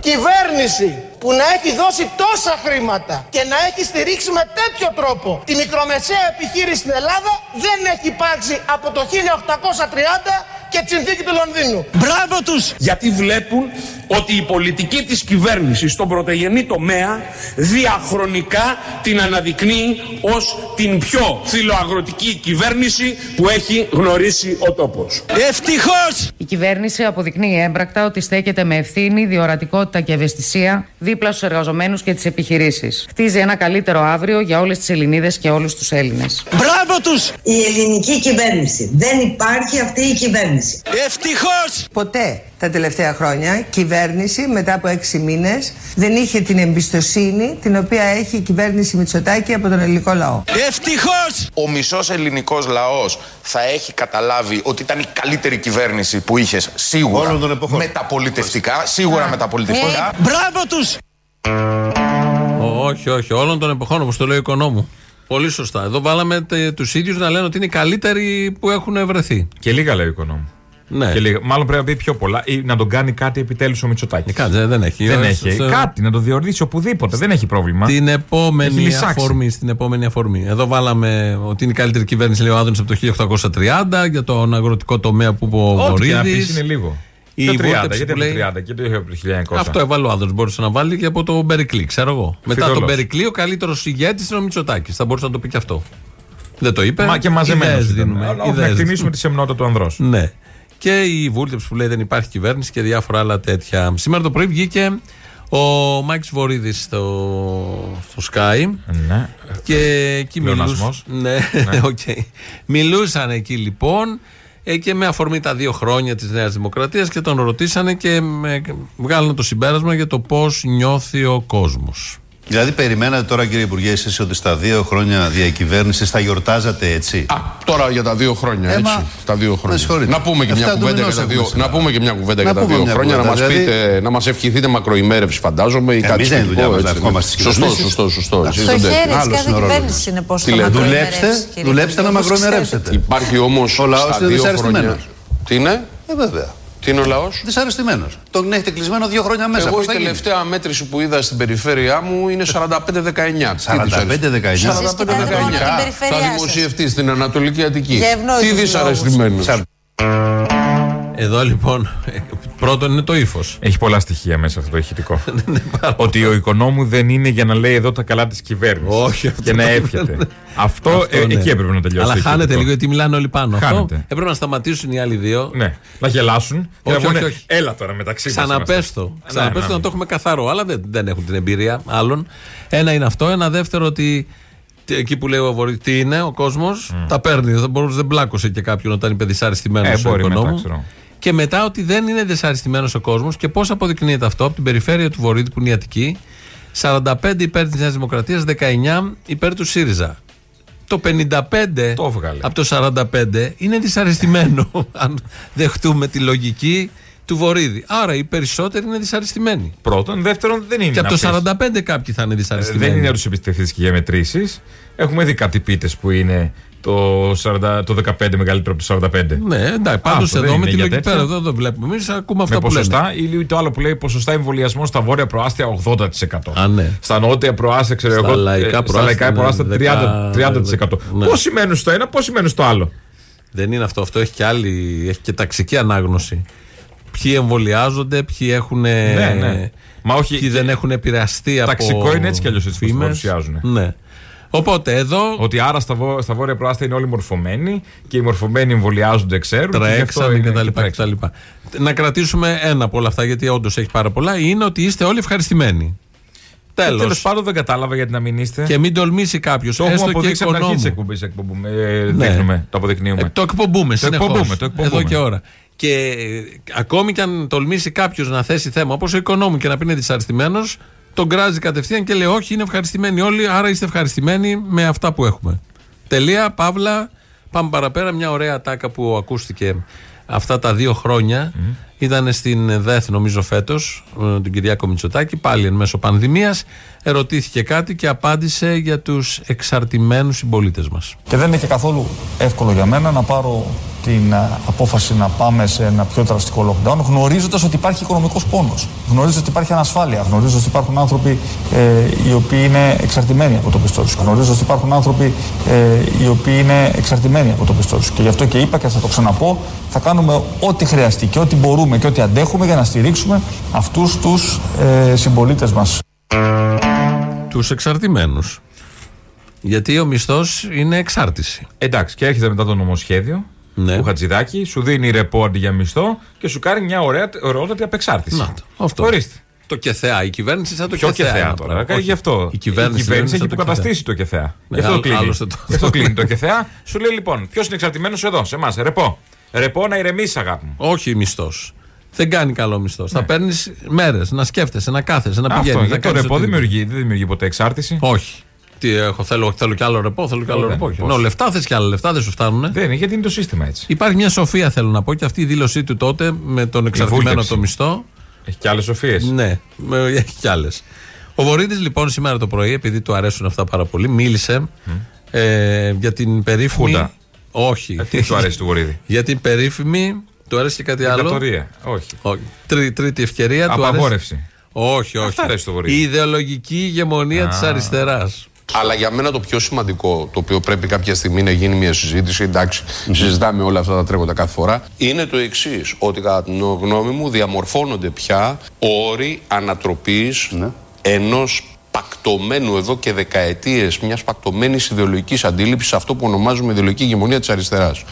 Κυβέρνηση που να έχει δώσει τόσα χρήματα και να έχει στηρίξει με τέτοιο τρόπο τη μικρομεσαία επιχείρηση στην Ελλάδα δεν έχει υπάρξει από το 1830 και τη συνθήκη του Λονδίνου. Μπράβο τους! Γιατί βλέπουν ότι η πολιτική της κυβέρνησης στον πρωτογενή τομέα διαχρονικά την αναδεικνύει ως την πιο φιλοαγροτική κυβέρνηση που έχει γνωρίσει ο τόπος. Ευτυχώς! Η κυβέρνηση αποδεικνύει έμπρακτα ότι στέκεται με ευθύνη, διορατικότητα και ευαισθησία δίπλα στους εργαζομένους και τις επιχειρήσεις. Χτίζει ένα καλύτερο αύριο για όλες τις Ελληνίδες και όλους τους Έλληνες. Μπράβο τους! Η ελληνική κυβέρνηση. Δεν υπάρχει αυτή η κυβέρνηση. Ευτυχώς! Ποτέ τα τελευταία χρόνια κυβέρνηση μετά από έξι μήνες δεν είχε την εμπιστοσύνη την οποία έχει η κυβέρνηση Μητσοτάκη από τον ελληνικό λαό. Ευτυχώς! Ο μισός ελληνικός λαός θα έχει καταλάβει ότι ήταν η καλύτερη κυβέρνηση που είχες σίγουρα Όλων των εποχών. μεταπολιτευτικά, σίγουρα μεταπολιτευτικά. Μπράβο τους! Όχι, όχι. Όλων των εποχών, όπως το λέει ο οικονόμου. Πολύ σωστά. Εδώ βάλαμε τους ίδιους να λένε ότι είναι οι καλύτεροι που έχουν βρεθεί. Και λίγα λέει ο οικονόμου. Ναι. Και λίγα. Μάλλον πρέπει να πει πιο πολλά ή να τον κάνει κάτι επιτέλους ο Μητσοτάκης. Κάτι δεν έχει. Δεν Ε, έχει. στο- Κάτι να το διορθώσει οπουδήποτε. Δεν έχει πρόβλημα. Την Έχει επόμενη λυσάξει. αφορμή, στην επόμενη αφορμή. Εδώ βάλαμε ότι είναι η καλύτερη κυβέρνηση, λέει ο Άδωνης, από το 1830 για τον αγροτικό τομέα που είπε ο Ό,τι και να Βορύδης. πεις είναι λίγο. Η το 30, Βούλτεψη γιατί που από το λέει- 30 και το είχε από το 1900. Αυτό έβαλε ο Άδωνης. Μπορούσε να βάλει και από τον Περικλή, ξέρω εγώ. Μετά Φειδωλός. τον Περικλή, ο καλύτερος ηγέτης είναι ο Μητσοτάκης. Θα μπορούσε να το πει και αυτό. Δεν το είπε. Μα και μαζεμένος. Ιδέες δίνουμε. Όχι να Ιδέες εκτιμήσουμε τη σεμνότητα του ανδρός. Ναι. Και η Βούλτεψη που λέει δεν υπάρχει κυβέρνηση και διάφορα άλλα τέτοια. Σήμερα το πρωί βγήκε ο Μάκης Βορίδης στο, στο ΣΚΑΪ. Ναι. Και εκεί Πλεονασμός. μιλούσαν. Ναι, Ναι. οκ. Μιλούσαν εκεί λοιπόν ε, και με αφορμή τα δύο χρόνια της Νέας Δημοκρατίας και τον ρωτήσανε και με, βγάλανε το συμπέρασμα για το πώς νιώθει ο κόσμος. Δηλαδή, περιμένατε τώρα, κύριε Υπουργέ, εσείς ότι στα δύο χρόνια διακυβέρνησης θα γιορτάζατε έτσι; Α, τώρα για τα δύο χρόνια, Ε, έτσι. μα- Τα δύο με χρόνια. συγχωρείτε. Να πούμε και μια Εφτά του κουβέντα για μηνός τα δύο, έχουμε σήμερα. να πούμε και μια κουβέντα Να για τα πούμε δύο μια χρόνια, να κουβέντα, μας δηλαδή- πείτε, να μας ευχηθείτε μακροημέρευση, φαντάζομαι, ή Εμείς κάτι δεν είναι δουλειά σχετικό, μας να έτσι. ευχόμαστε στις Σωστό, κυβερνήσεις. σωστό, σωστό. Εσείς Στο δεν το χέρι έχετε. της Άλλος κάθε είναι ο ρόλος κυβέρνηση μας. είναι πώς Τι θα λέτε, μακροημερεύσει, δουλέψτε, κύριε δουλέψτε να Υπουργέ, όπως μακροημερεύσετε. Υπάρχει όμως Ο λαός στα είναι δύο χρόνια... δυσαρεστημένος. Τι είναι, Ε, βέβαια. Τι είναι ο λαός; Δυσαρεστημένος. Τον έχετε κλεισμένο δύο χρόνια μέσα. Εγώ Πώς η θα γίνει; τελευταία μέτρηση που είδα στην περιφέρειά μου είναι 45-19. 45-19. Εσείς κοιτάτε μόνο την Θα περιφέρειά σας. δημοσιευτεί στην Ανατολική Αττική. Για ευνόητους Τι δυσαρεστημένος. Εδώ λοιπόν, ε, πρώτον είναι το ύφος. Έχει πολλά στοιχεία μέσα αυτό το ηχητικό. Ναι, ότι ο οικονόμου δεν είναι για να λέει εδώ τα καλά της κυβέρνησης. Όχι, αυτό Και να το- εύχεται. αυτό, Αυτό, ε, ναι. εκεί έπρεπε να τελειώσει. Αλλά το χάνεται ηχητικό. λίγο γιατί μιλάνε όλοι πάνω. Αυτό Χάνεται. έπρεπε να σταματήσουν οι άλλοι δύο. Ναι, να γελάσουν και Όχι, να πούνε, όχι, όχι. Έλα τώρα μεταξύ μας Ξαναπέστο. είμαστε». Ξαναπέστο Ναι, να το έχουμε καθαρό. Αλλά δεν, δεν έχουν την εμπειρία άλλων. Ένα είναι αυτό. Ένα δεύτερο ότι τι- εκεί που λέει ο Βορύδης, τι είναι ο κόσμος, τα παίρνει. Δεν, μπορούσε, δεν μπλάκωσε και κάποιον όταν είπε δυσαρεστημένο Ε, ο μπορεί μετά, οικονόμου. ξέρω. Και μετά ότι δεν είναι δυσαρεστημένος ο κόσμος και πώς αποδεικνύεται αυτό από την περιφέρεια του Βορύδη που είναι η Αττική. 45 υπέρ της Νέας Δημοκρατίας, 19 υπέρ του ΣΥΡΙΖΑ. Το 55 Το έβγαλε. από το 45 είναι δυσαρεστημένο, αν δεχτούμε τη λογική του Βορύδη. Άρα οι περισσότεροι είναι δυσαρεστημένοι. Πρώτον. Δεύτερον, δεν είναι. Και από να το πεις. 45 κάποιοι θα είναι Ε, δυσαρεστημένοι. Δεν είναι να τους εμπιστευτεί και για μετρήσεις. Έχουμε δει κάτι πίτες που είναι το, 40, το 15 μεγαλύτερο από το 45. Ναι, εντάξει, πάντως Αυτό δεν εδώ είναι με τη για λογική τέτοιο. πέρα, εδώ δεν βλέπουμε. Εμείς ακούμε αυτά με που λένε. ποσοστά ή το άλλο που λέει ποσοστά εμβολιασμό στα βόρεια προάστια 80%. Α, ναι. Στα νότια προάστια, ξέρω Στα εγώ. λαϊκά ε, στα προάστια, λαϊκά προάστια ναι, 30%. 30%. ναι. Πώς σημαίνουν στο ένα, πώς σημαίνουν στο άλλο; Δεν είναι αυτό. Αυτό έχει και, άλλη, έχει και ταξική ανάγνωση. Ποιοι εμβολιάζονται, ποιοι έχουν. Ναι, ναι. Μα όχι- Ποιοι δεν έχουν επηρεαστεί από. Ταξικό είναι έτσι κι αλλιώς έτσι που το φήμες. παρουσιάζουν. Ναι. Οπότε εδώ Ότι άρα στα, βο- στα βόρεια προάστια είναι όλοι μορφωμένοι και οι μορφωμένοι εμβολιάζονται, ξέρουν. και γι' αυτό τρέξανε είναι και τα και λοιπά και τα λοιπά. Να κρατήσουμε ένα από όλα αυτά, γιατί όντως έχει πάρα πολλά, είναι ότι είστε όλοι ευχαριστημένοι. Τέλος. Τέλος πάντων δεν κατάλαβα γιατί να μην είστε. Και μην τολμήσει κάποιος, το έχουμε έστω και αποδείξει από την αρχή της οικονόμου. εκπομπής. εκπομπούμε, ε, δείχνουμε, το αποδεικνύουμε. Ε, το εκπομπούμε Το συνεχώς, εκπομπούμε, το εκπομπούμε. Εδώ και ώρα. Και ε, ακόμη και αν τολμήσει κάποιος να θέσει θέμα, όπως ο οικονόμου και να πει είναι δυσαρεστημένος, τον κράζει κατευθείαν και λέει: Όχι, είναι ευχαριστημένοι όλοι, άρα είστε ευχαριστημένοι με αυτά που έχουμε. Τελεία, παύλα. Πάμε παραπέρα. Μια ωραία τάκα που ακούστηκε αυτά τα δύο χρόνια ήταν στην ΔΕΘ, νομίζω φέτος, τον Κυριάκο Μητσοτάκη, πάλι εν μέσω πανδημίας. Ερωτήθηκε κάτι και απάντησε για τους εξαρτημένους συμπολίτες μας. Και δεν είναι και καθόλου εύκολο για μένα να πάρω την α, απόφαση να πάμε σε ένα πιο δραστικό lockdown, γνωρίζοντας ότι υπάρχει οικονομικός πόνος, γνωρίζοντας ότι υπάρχει ανασφάλεια, γνωρίζοντας ότι υπάρχουν άνθρωποι ε, οι οποίοι είναι εξαρτημένοι από το πιστό τους, γνωρίζοντας ότι υπάρχουν άνθρωποι ε, οι οποίοι είναι εξαρτημένοι από το πιστό τους. Και γι' αυτό και είπα και θα το ξαναπώ, θα κάνουμε ό,τι χρειαστεί και ό,τι μπορούμε και ό,τι αντέχουμε για να στηρίξουμε αυτούς τους ε, συμπολίτες μας. Τους εξαρτημένους. Γιατί ο μισθός είναι εξάρτηση. Εντάξει, και έρχεται μετά το νομοσχέδιο Ναι. του Χατζηδάκη, σου δίνει ρεπό αντί για μισθό και σου κάνει μια ωραία, ωραιότατη απεξάρτηση. Να το, αυτό. Ορίστε. Το ΚΕΘΕΑ. Η κυβέρνηση σαν το Ποιο ΚΕΘΕΑ. ΚΕΘΕΑ ένα τώρα; πράγμα. Κάνει Όχι. γι' αυτό. Η κυβέρνηση, δεν είναι έχει σαν το υποκαταστήσει το ΚΕΘΕΑ. Ναι, Γι' αυτό άλλο- κλείνει. άλλωστε το- Γι' αυτό κλείνει το ΚΕΘΕΑ. Σου λέει λοιπόν, ποιος είναι εξαρτημένος; Εδώ, σε εμάς. Ρεπό. Ρεπό να ηρεμήσεις, αγάπη μου. Όχι μισθός. Δεν κάνει καλό μισθός. Θα παίρνεις μέρες να σκέφτεσαι, να κάθεσαι, να πηγαίνεις. Ναι. Αυτό, γιατί το ρεπό οτιδήποτε. δημιουργεί, δεν δημιουργεί ποτέ εξάρτηση; Όχι. Τι έχω, θέλω, θέλω κι άλλο ρεπό, θέλω κι άλλο Όχι, ρεπό. πώς. Ναι, λεφτά θες κι άλλα λεφτά, δεν σου φτάνουν. Δεν είναι, γιατί είναι το σύστημα έτσι. Υπάρχει μια σοφία, θέλω να πω, και αυτή η δήλωσή του τότε με τον εξαρτημένο βούλτεψη. το μισθό. Έχει και άλλες σοφίες. Ναι, με- έχει κι άλλες. Ο Βορύδης λοιπόν σήμερα το πρωί, επειδή του αρέσουν αυτά πάρα πολύ, μίλησε ε, για την περίφημη. Χούντα. Όχι. Ε, τι του αρέσει του Βορύδη; για την περίφημη. Του αρέσει και κάτι άλλο; Δικτατορία. Όχι. Όχι. Τρί- τρίτη ευκαιρία. του Απαγόρευση. αρέσει- Όχι, όχι. Αυτά αρέσει στο Βορύδη. Η ιδεολογική ηγεμονία της αριστεράς. Αλλά για μένα το πιο σημαντικό, το οποίο πρέπει κάποια στιγμή να γίνει μια συζήτηση, εντάξει, συζητάμε όλα αυτά τα τρέχοντα κάθε φορά, είναι το εξής: Ότι κατά την γνώμη μου διαμορφώνονται πια όροι ανατροπής ενός πακτωμένου εδώ και δεκαετίες μιας πακτωμένη ιδεολογικής αντίληψης, αυτό που ονομάζουμε ιδεολογική ηγεμονία της αριστεράς.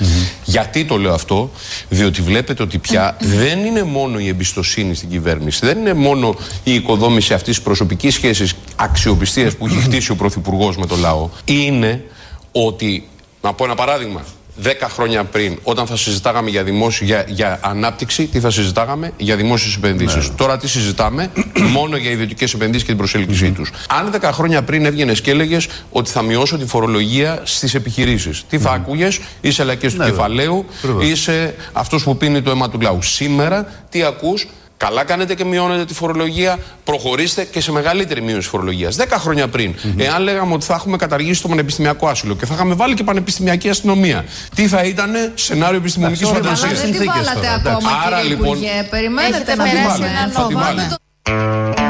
Γιατί το λέω αυτό, Διότι βλέπετε ότι πια δεν είναι μόνο η εμπιστοσύνη στην κυβέρνηση, δεν είναι μόνο η οικοδόμηση αυτής της προσωπικής σχέσης αξιοπιστίας που έχει χτίσει ο Πρωθυπουργός με το λαό. Είναι ότι, να πω ένα παράδειγμα, 10 χρόνια πριν, όταν θα συζητάγαμε για, δημόσιο, για, για ανάπτυξη, τι θα συζητάγαμε; Για δημόσιες επενδύσεις. Τώρα τι συζητάμε, μόνο για ιδιωτικές επενδύσεις και την προσέλκυσή τους. Αν 10 χρόνια πριν έβγαινες και έλεγες ότι θα μειώσω τη φορολογία στις επιχειρήσεις, τι θα άκουγε, είσαι λαϊκές του Ναι, κεφαλαίου, Ακριβώς. είσαι αυτός που πίνει το αίμα του λαού. Σήμερα τι ακούς, Καλά κάνετε και μειώνετε τη φορολογία. Προχωρήστε και σε μεγαλύτερη μείωση φορολογίας. Δέκα χρόνια πριν, εάν λέγαμε ότι θα έχουμε καταργήσει το πανεπιστημιακό άσυλο και θα είχαμε βάλει και πανεπιστημιακή αστυνομία, τι θα ήταν σενάριο επιστημονικής Εντάξει, φαντασίας; αλλά δεν τη βάλατε ακόμα, Άρα κύριε λοιπόν. Υπουργέ. Περιμένετε Έχετε να τη περάσει βάλετε. ένα Θα τη νόμο.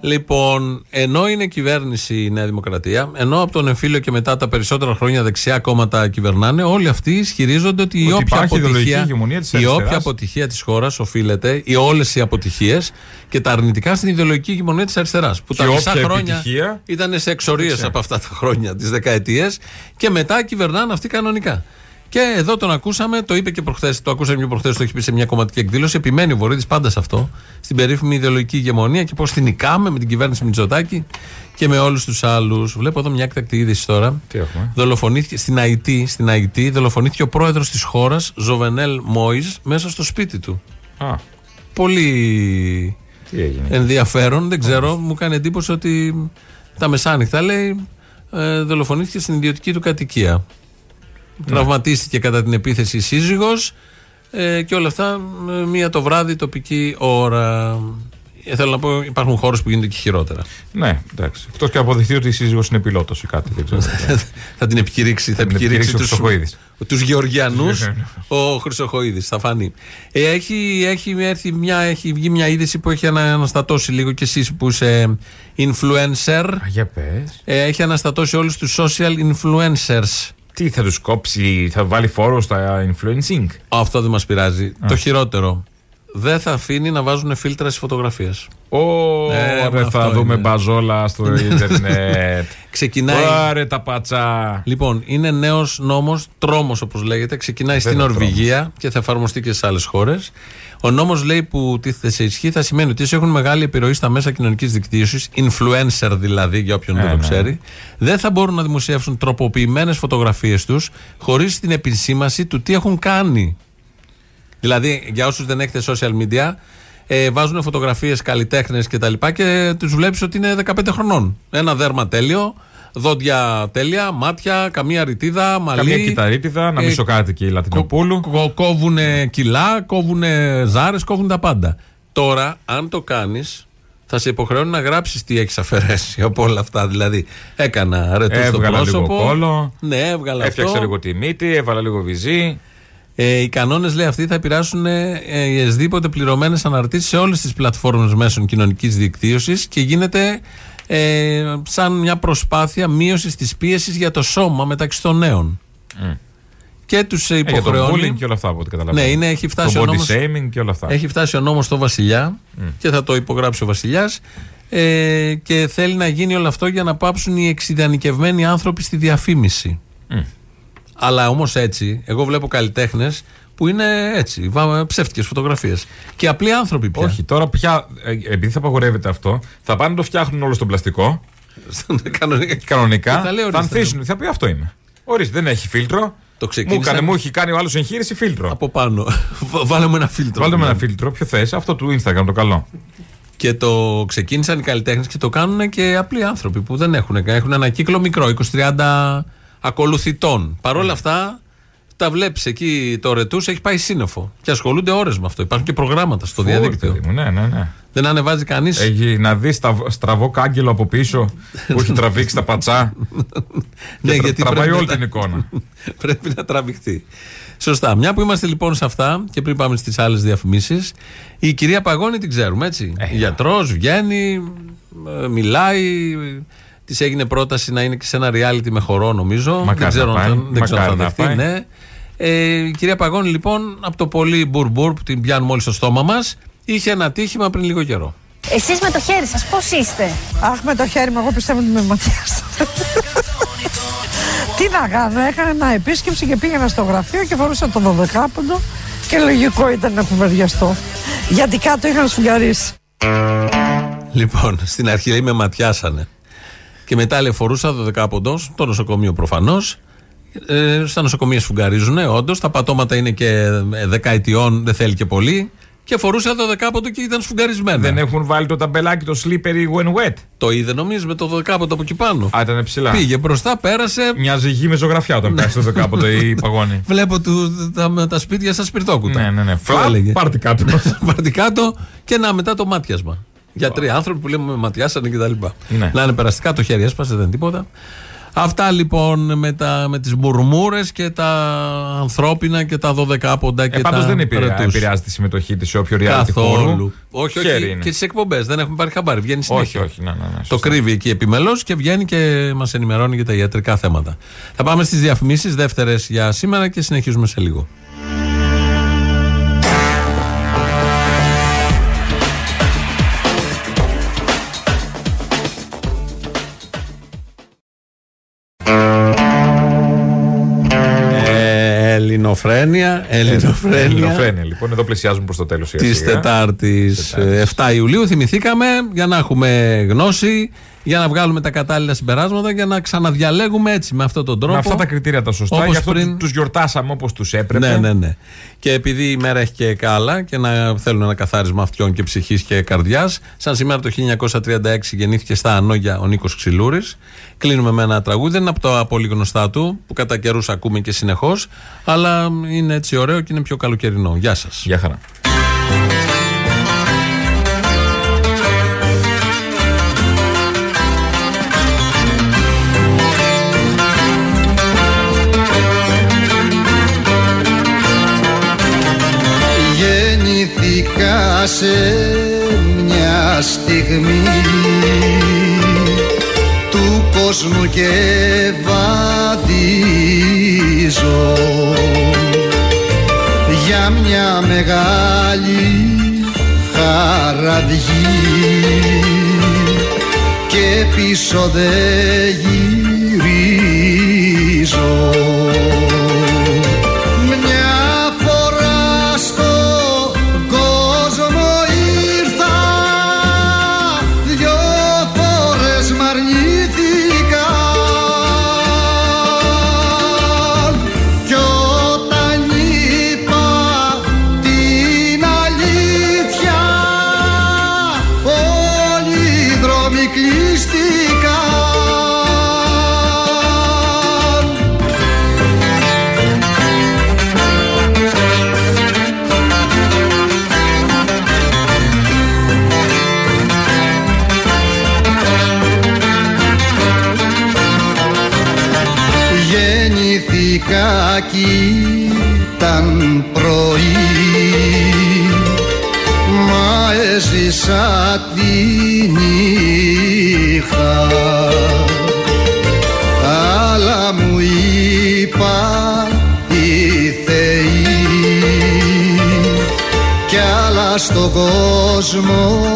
Βάλετε. Λοιπόν, ενώ είναι κυβέρνηση η Νέα Δημοκρατία, ενώ από τον εμφύλιο και μετά τα περισσότερα χρόνια δεξιά κόμματα κυβερνάνε, όλοι αυτοί ισχυρίζονται ότι, η Ότι όποια υπάρχει ιδεολογική αποτυχία, ηγεμονία της η αριστεράς. όποια αποτυχία της χώρας οφείλεται, ή όλες οι αποτυχίες και τα αρνητικά στην ιδεολογική ηγεμονία της αριστεράς. Που Και τα μισά όποια χρόνια επιτυχία- ήταν σε εξορίες από αυτά τα χρόνια, τις δεκαετίες, και μετά κυβερνάνε αυτοί κανονικά. Και εδώ τον ακούσαμε, το είπε και προχθές, το ακούσαμε και προχθές, το έχει πει σε μια κομματική εκδήλωση. Επιμένει ο Βορύδης πάντα σε αυτό, στην περίφημη ιδεολογική ηγεμονία και πώς την νικάμε με την κυβέρνηση Μητσοτάκη και με όλους τους άλλους. Βλέπω εδώ μια έκτακτη είδηση τώρα. Τι έχουμε; Δολοφονήθηκε στην ΑΙΤ, στην ΑΙΤ δολοφονήθηκε ο πρόεδρος της χώρας, Ζοβενέλ Μόιζ, μέσα στο σπίτι του. Α, Πολύ τι έγινε; ενδιαφέρον, δεν ξέρω, μου κάνει εντύπωση ότι τα μεσάνυχτα λέει ε, δολοφονήθηκε στην ιδιωτική του κατοικία. Τραυματίστηκε κατά την επίθεση η σύζυγος ε, και όλα αυτά ε, μία το βράδυ τοπική ώρα. Ε, θέλω να πω υπάρχουν χώρες που γίνονται και χειρότερα. Ναι, εντάξει. Εκτός και αποδειχθεί ότι η σύζυγος είναι πιλότος ή κάτι. Δεν ξέρω. θα την επικηρύξει, θα την επικηρύξει επικηρύξει ο τους, Χρυσοχοίδης. τους Γεωργιανούς ο Χρυσοχοίδης, θα φανεί. Ε, έχει, έχει, έρθει μια, έχει βγει μια είδηση που έχει ανα- αναστατώσει λίγο και εσείς που είσαι influencer. Για πες. Ε, έχει αναστατώσει όλους τους social influencers. Τι θα τους κόψει, θα βάλει φόρο στα influencing; Αυτό δεν μας πειράζει. Το χειρότερο. Δεν θα αφήνει να βάζουν φίλτρα στις φωτογραφίες. Ω, Ε, ρε, αυτό θα δούμε είναι. μπαζόλα στο ίντερνετ. Ξεκινάει. Άρε τα πατσά. Λοιπόν, είναι νέος νόμος, τρόμος όπως λέγεται. Ξεκινάει στην Βέβαια, Νορβηγία και θα εφαρμοστεί και σε άλλες χώρες. Ο νόμος λέει που τίθεται σε ισχύ θα σημαίνει ότι όσοι έχουν μεγάλη επιρροή στα μέσα κοινωνικής δικτύωσης, influencer δηλαδή, για όποιον Ε, δεν το ναι. ξέρει, δεν θα μπορούν να δημοσιεύσουν τροποποιημένες φωτογραφίες τους χωρίς την επισήμαση του τι έχουν κάνει. Δηλαδή, για όσους δεν έχετε social media, ε, βάζουν φωτογραφίες καλλιτέχνες και τα λοιπά και τους βλέπεις ότι είναι 15 χρονών. Ένα δέρμα τέλειο, δόντια τέλεια, μάτια, καμία ρητίδα, μαλλί. Καμία κυταρίτιδα, να Ε, μην σοκάρετε και η Λατινοπούλου. Κο- κόβουνε κιλά, κόβουνε ζάρες, κόβουν τα πάντα. Τώρα, αν το κάνεις, θα σε υποχρεώνει να γράψεις τι έχεις αφαιρέσει από όλα αυτά. Δηλαδή, έκανα ρετού στο Έβγαλα λίγο πρόσωπο. κόλλο. Ναι, έβγαλα Έφτιαξα αυτό. λίγο τη μύτη, έβαλα λίγο βυζί. Ε, οι κανόνες, λέει αυτοί, θα επηρεάσουν ε, ε, οι εσδήποτε πληρωμένες αναρτήσεις σε όλες τις πλατφόρμες μέσων κοινωνικής δικτύωσης και γίνεται ε, σαν μια προσπάθεια μείωσης της πίεσης για το σώμα μεταξύ των νέων. Και τους Ε, για το υποχρεώνει. bullying και όλα αυτά από ό,τι καταλαβαίνω. Ναι, είναι, έχει φτάσει το ο body νόμος, shaming και όλα αυτά. έχει φτάσει ο νόμος στο Βασιλιά και θα το υπογράψει ο Βασιλιάς ε, και θέλει να γίνει όλο αυτό για να πάψουν οι εξειδανικευμένοι άνθρωποι στη διαφήμιση. Αλλά όμως έτσι, εγώ βλέπω καλλιτέχνες που είναι έτσι, ψεύτικες φωτογραφίες. Και απλοί άνθρωποι πια. Όχι, τώρα πια, ε, επειδή θα απαγορεύεται αυτό, θα πάνε να το φτιάχνουν όλο στον πλαστικό. Κανονικά. Κανονικά. Και θα λέει, θα ορίστε, ανθίσουν. Θα πει αυτό είμαι. Ορίστε, δεν έχει φίλτρο. Το Μου ξεκίνησαν έκανε, μου έχει κάνει ο άλλος εγχείρηση φίλτρο. από πάνω. Βάλε μου ένα φίλτρο. Βάλτε με ένα Ναι. φίλτρο. Ποιο θες, αυτό του Instagram το καλό. Και το ξεκίνησαν οι καλλιτέχνες και το κάνουν και απλοί άνθρωποι που δεν έχουν. Έχουν ένα κύκλο μικρό, 20-30 ακολουθητών. Παρ' όλα αυτά, τα βλέπεις εκεί το ρετούς, έχει πάει σύννεφο. Και ασχολούνται ώρες με αυτό. Υπάρχουν και προγράμματα στο Φόρη, διαδίκτυο. παιδί μου, ναι, ναι, ναι. Δεν ανεβάζει κανείς; Έχει να δει στραβό κάγκελο από πίσω που έχει τραβήξει τα πατσά. Ναι, και τρα- γιατί τραβάει πρέπει όλη να- την εικόνα. πρέπει να τραβηχτεί. Σωστά. Μια που είμαστε λοιπόν σε αυτά και πριν πάμε στις άλλες διαφημίσεις, η κυρία Παγώνη την ξέρουμε έτσι. Ε, Γιατρός, βγαίνει, ε, μιλάει. Της έγινε πρόταση να είναι και σε ένα reality με χορό, νομίζω. Μακάρι δεν ξέρω, να αν πάει. θα- δεν ξέρω αν θα Μακάρι να δεχτεί. πάει. Ναι. Ε, η κυρία Παγώνη, λοιπόν, από το πολύ μπουρμπούρ που την πιάνουμε όλοι στο στόμα μας, είχε ένα τύχημα πριν λίγο καιρό. Εσείς με το χέρι σας πώς είστε; Αχ, με το χέρι μου, εγώ πιστεύω ότι με ματιάσατε. Τι να κάνω, έκανα μια επίσκεψη και πήγαινα στο γραφείο και φορούσα το 12ποντο και λογικό ήταν να κουβεντιαστώ. Γιατί κάτω είχαν σφουγγαρίσει. Λοιπόν, στην αρχή λέει με ματιάσανε. Και μετά λέει φορούσα το δεκάποντο, το νοσοκομείο προφανώς. Ε, στα νοσοκομεία σφουγγαρίζουν, όντως. Τα πατώματα είναι και ε, δεκαετιών, δεν θέλει και πολύ. Και φορούσε το δεκάποντο και ήταν σφουγγαρισμένα. Δεν έχουν βάλει το ταμπελάκι το slippery when wet. Το είδε νομίζω με το δεκάποντο από εκεί πάνω. Α, ήταν ψηλά. Πήγε μπροστά, πέρασε. Μοιάζει γη με ζωγραφιά όταν πέρασε το δεκάποτο η παγόνη. Βλέπω του, τα, τα σπίτια σας σπιρτόκουτα. Ναι, ναι, ναι. Το Φλαπ, έλεγε. πάρτε κάτω. Πάρτε κάτω και να μετά το μάτιασμα. Γιατροί άνθρωποι που λέμε με ματιάσανε και τα λοιπά. Ναι. Να είναι περαστικά, το χέρι έσπασε, δεν είναι τίποτα. Αυτά λοιπόν με, τα, με τις μουρμούρες και τα ανθρώπινα και τα δωδεκάποντα και Ε, τα Πάντω δεν επηρεά- ρετούς. επηρεάζει τη συμμετοχή της σε όποιο reality Καθόλου. χώρο. Όχι, Χέρι όχι. είναι. Και στι εκπομπές. Δεν έχουμε πάρει χαμπάρι. Βγαίνει Όχι, συνέχεια. όχι. Ναι, ναι, ναι, Το σωστά. κρύβει εκεί επιμελώς και βγαίνει και μας ενημερώνει για τα ιατρικά θέματα. Θα πάμε στις διαφημίσεις, δεύτερες για σήμερα και συνεχίζουμε σε λίγο. Ελληνοφρένεια, ελληνοφρένεια. Ελληνοφρένεια, λοιπόν. Εδώ πλησιάζουμε προς το τέλος. Της Τετάρτης 7 Ιουλίου. Θυμηθήκαμε για να έχουμε γνώση, για να βγάλουμε τα κατάλληλα συμπεράσματα, για να ξαναδιαλέγουμε έτσι με αυτόν τον τρόπο. Με αυτά τα κριτήρια τα σωστά. Όπως Γι' αυτό πριν- τους γιορτάσαμε όπως τους έπρεπε. Ναι, ναι, ναι. Και επειδή η μέρα έχει και κάλα και να θέλουν ένα καθάρισμα αυτιών και ψυχής και καρδιάς, σαν σήμερα το 1936 γεννήθηκε στα Ανόγια ο Νίκος Ξυλούρης. Κλείνουμε με ένα τραγούδι, δεν είναι από τα πολύ γνωστά του, που κατά καιρούς ακούμε και συνεχώς, αλλά είναι έτσι ωραίο και είναι πιο καλοκαιρινό. Γεια σας. Γεια χαρά. Γεννηθήκα σε μια στιγμή του κόσμου και βαδίζω. Για μια μεγάλη χαραδιή και πίσω δεν γυρίζω Κι άλλα στον κόσμο βρήκα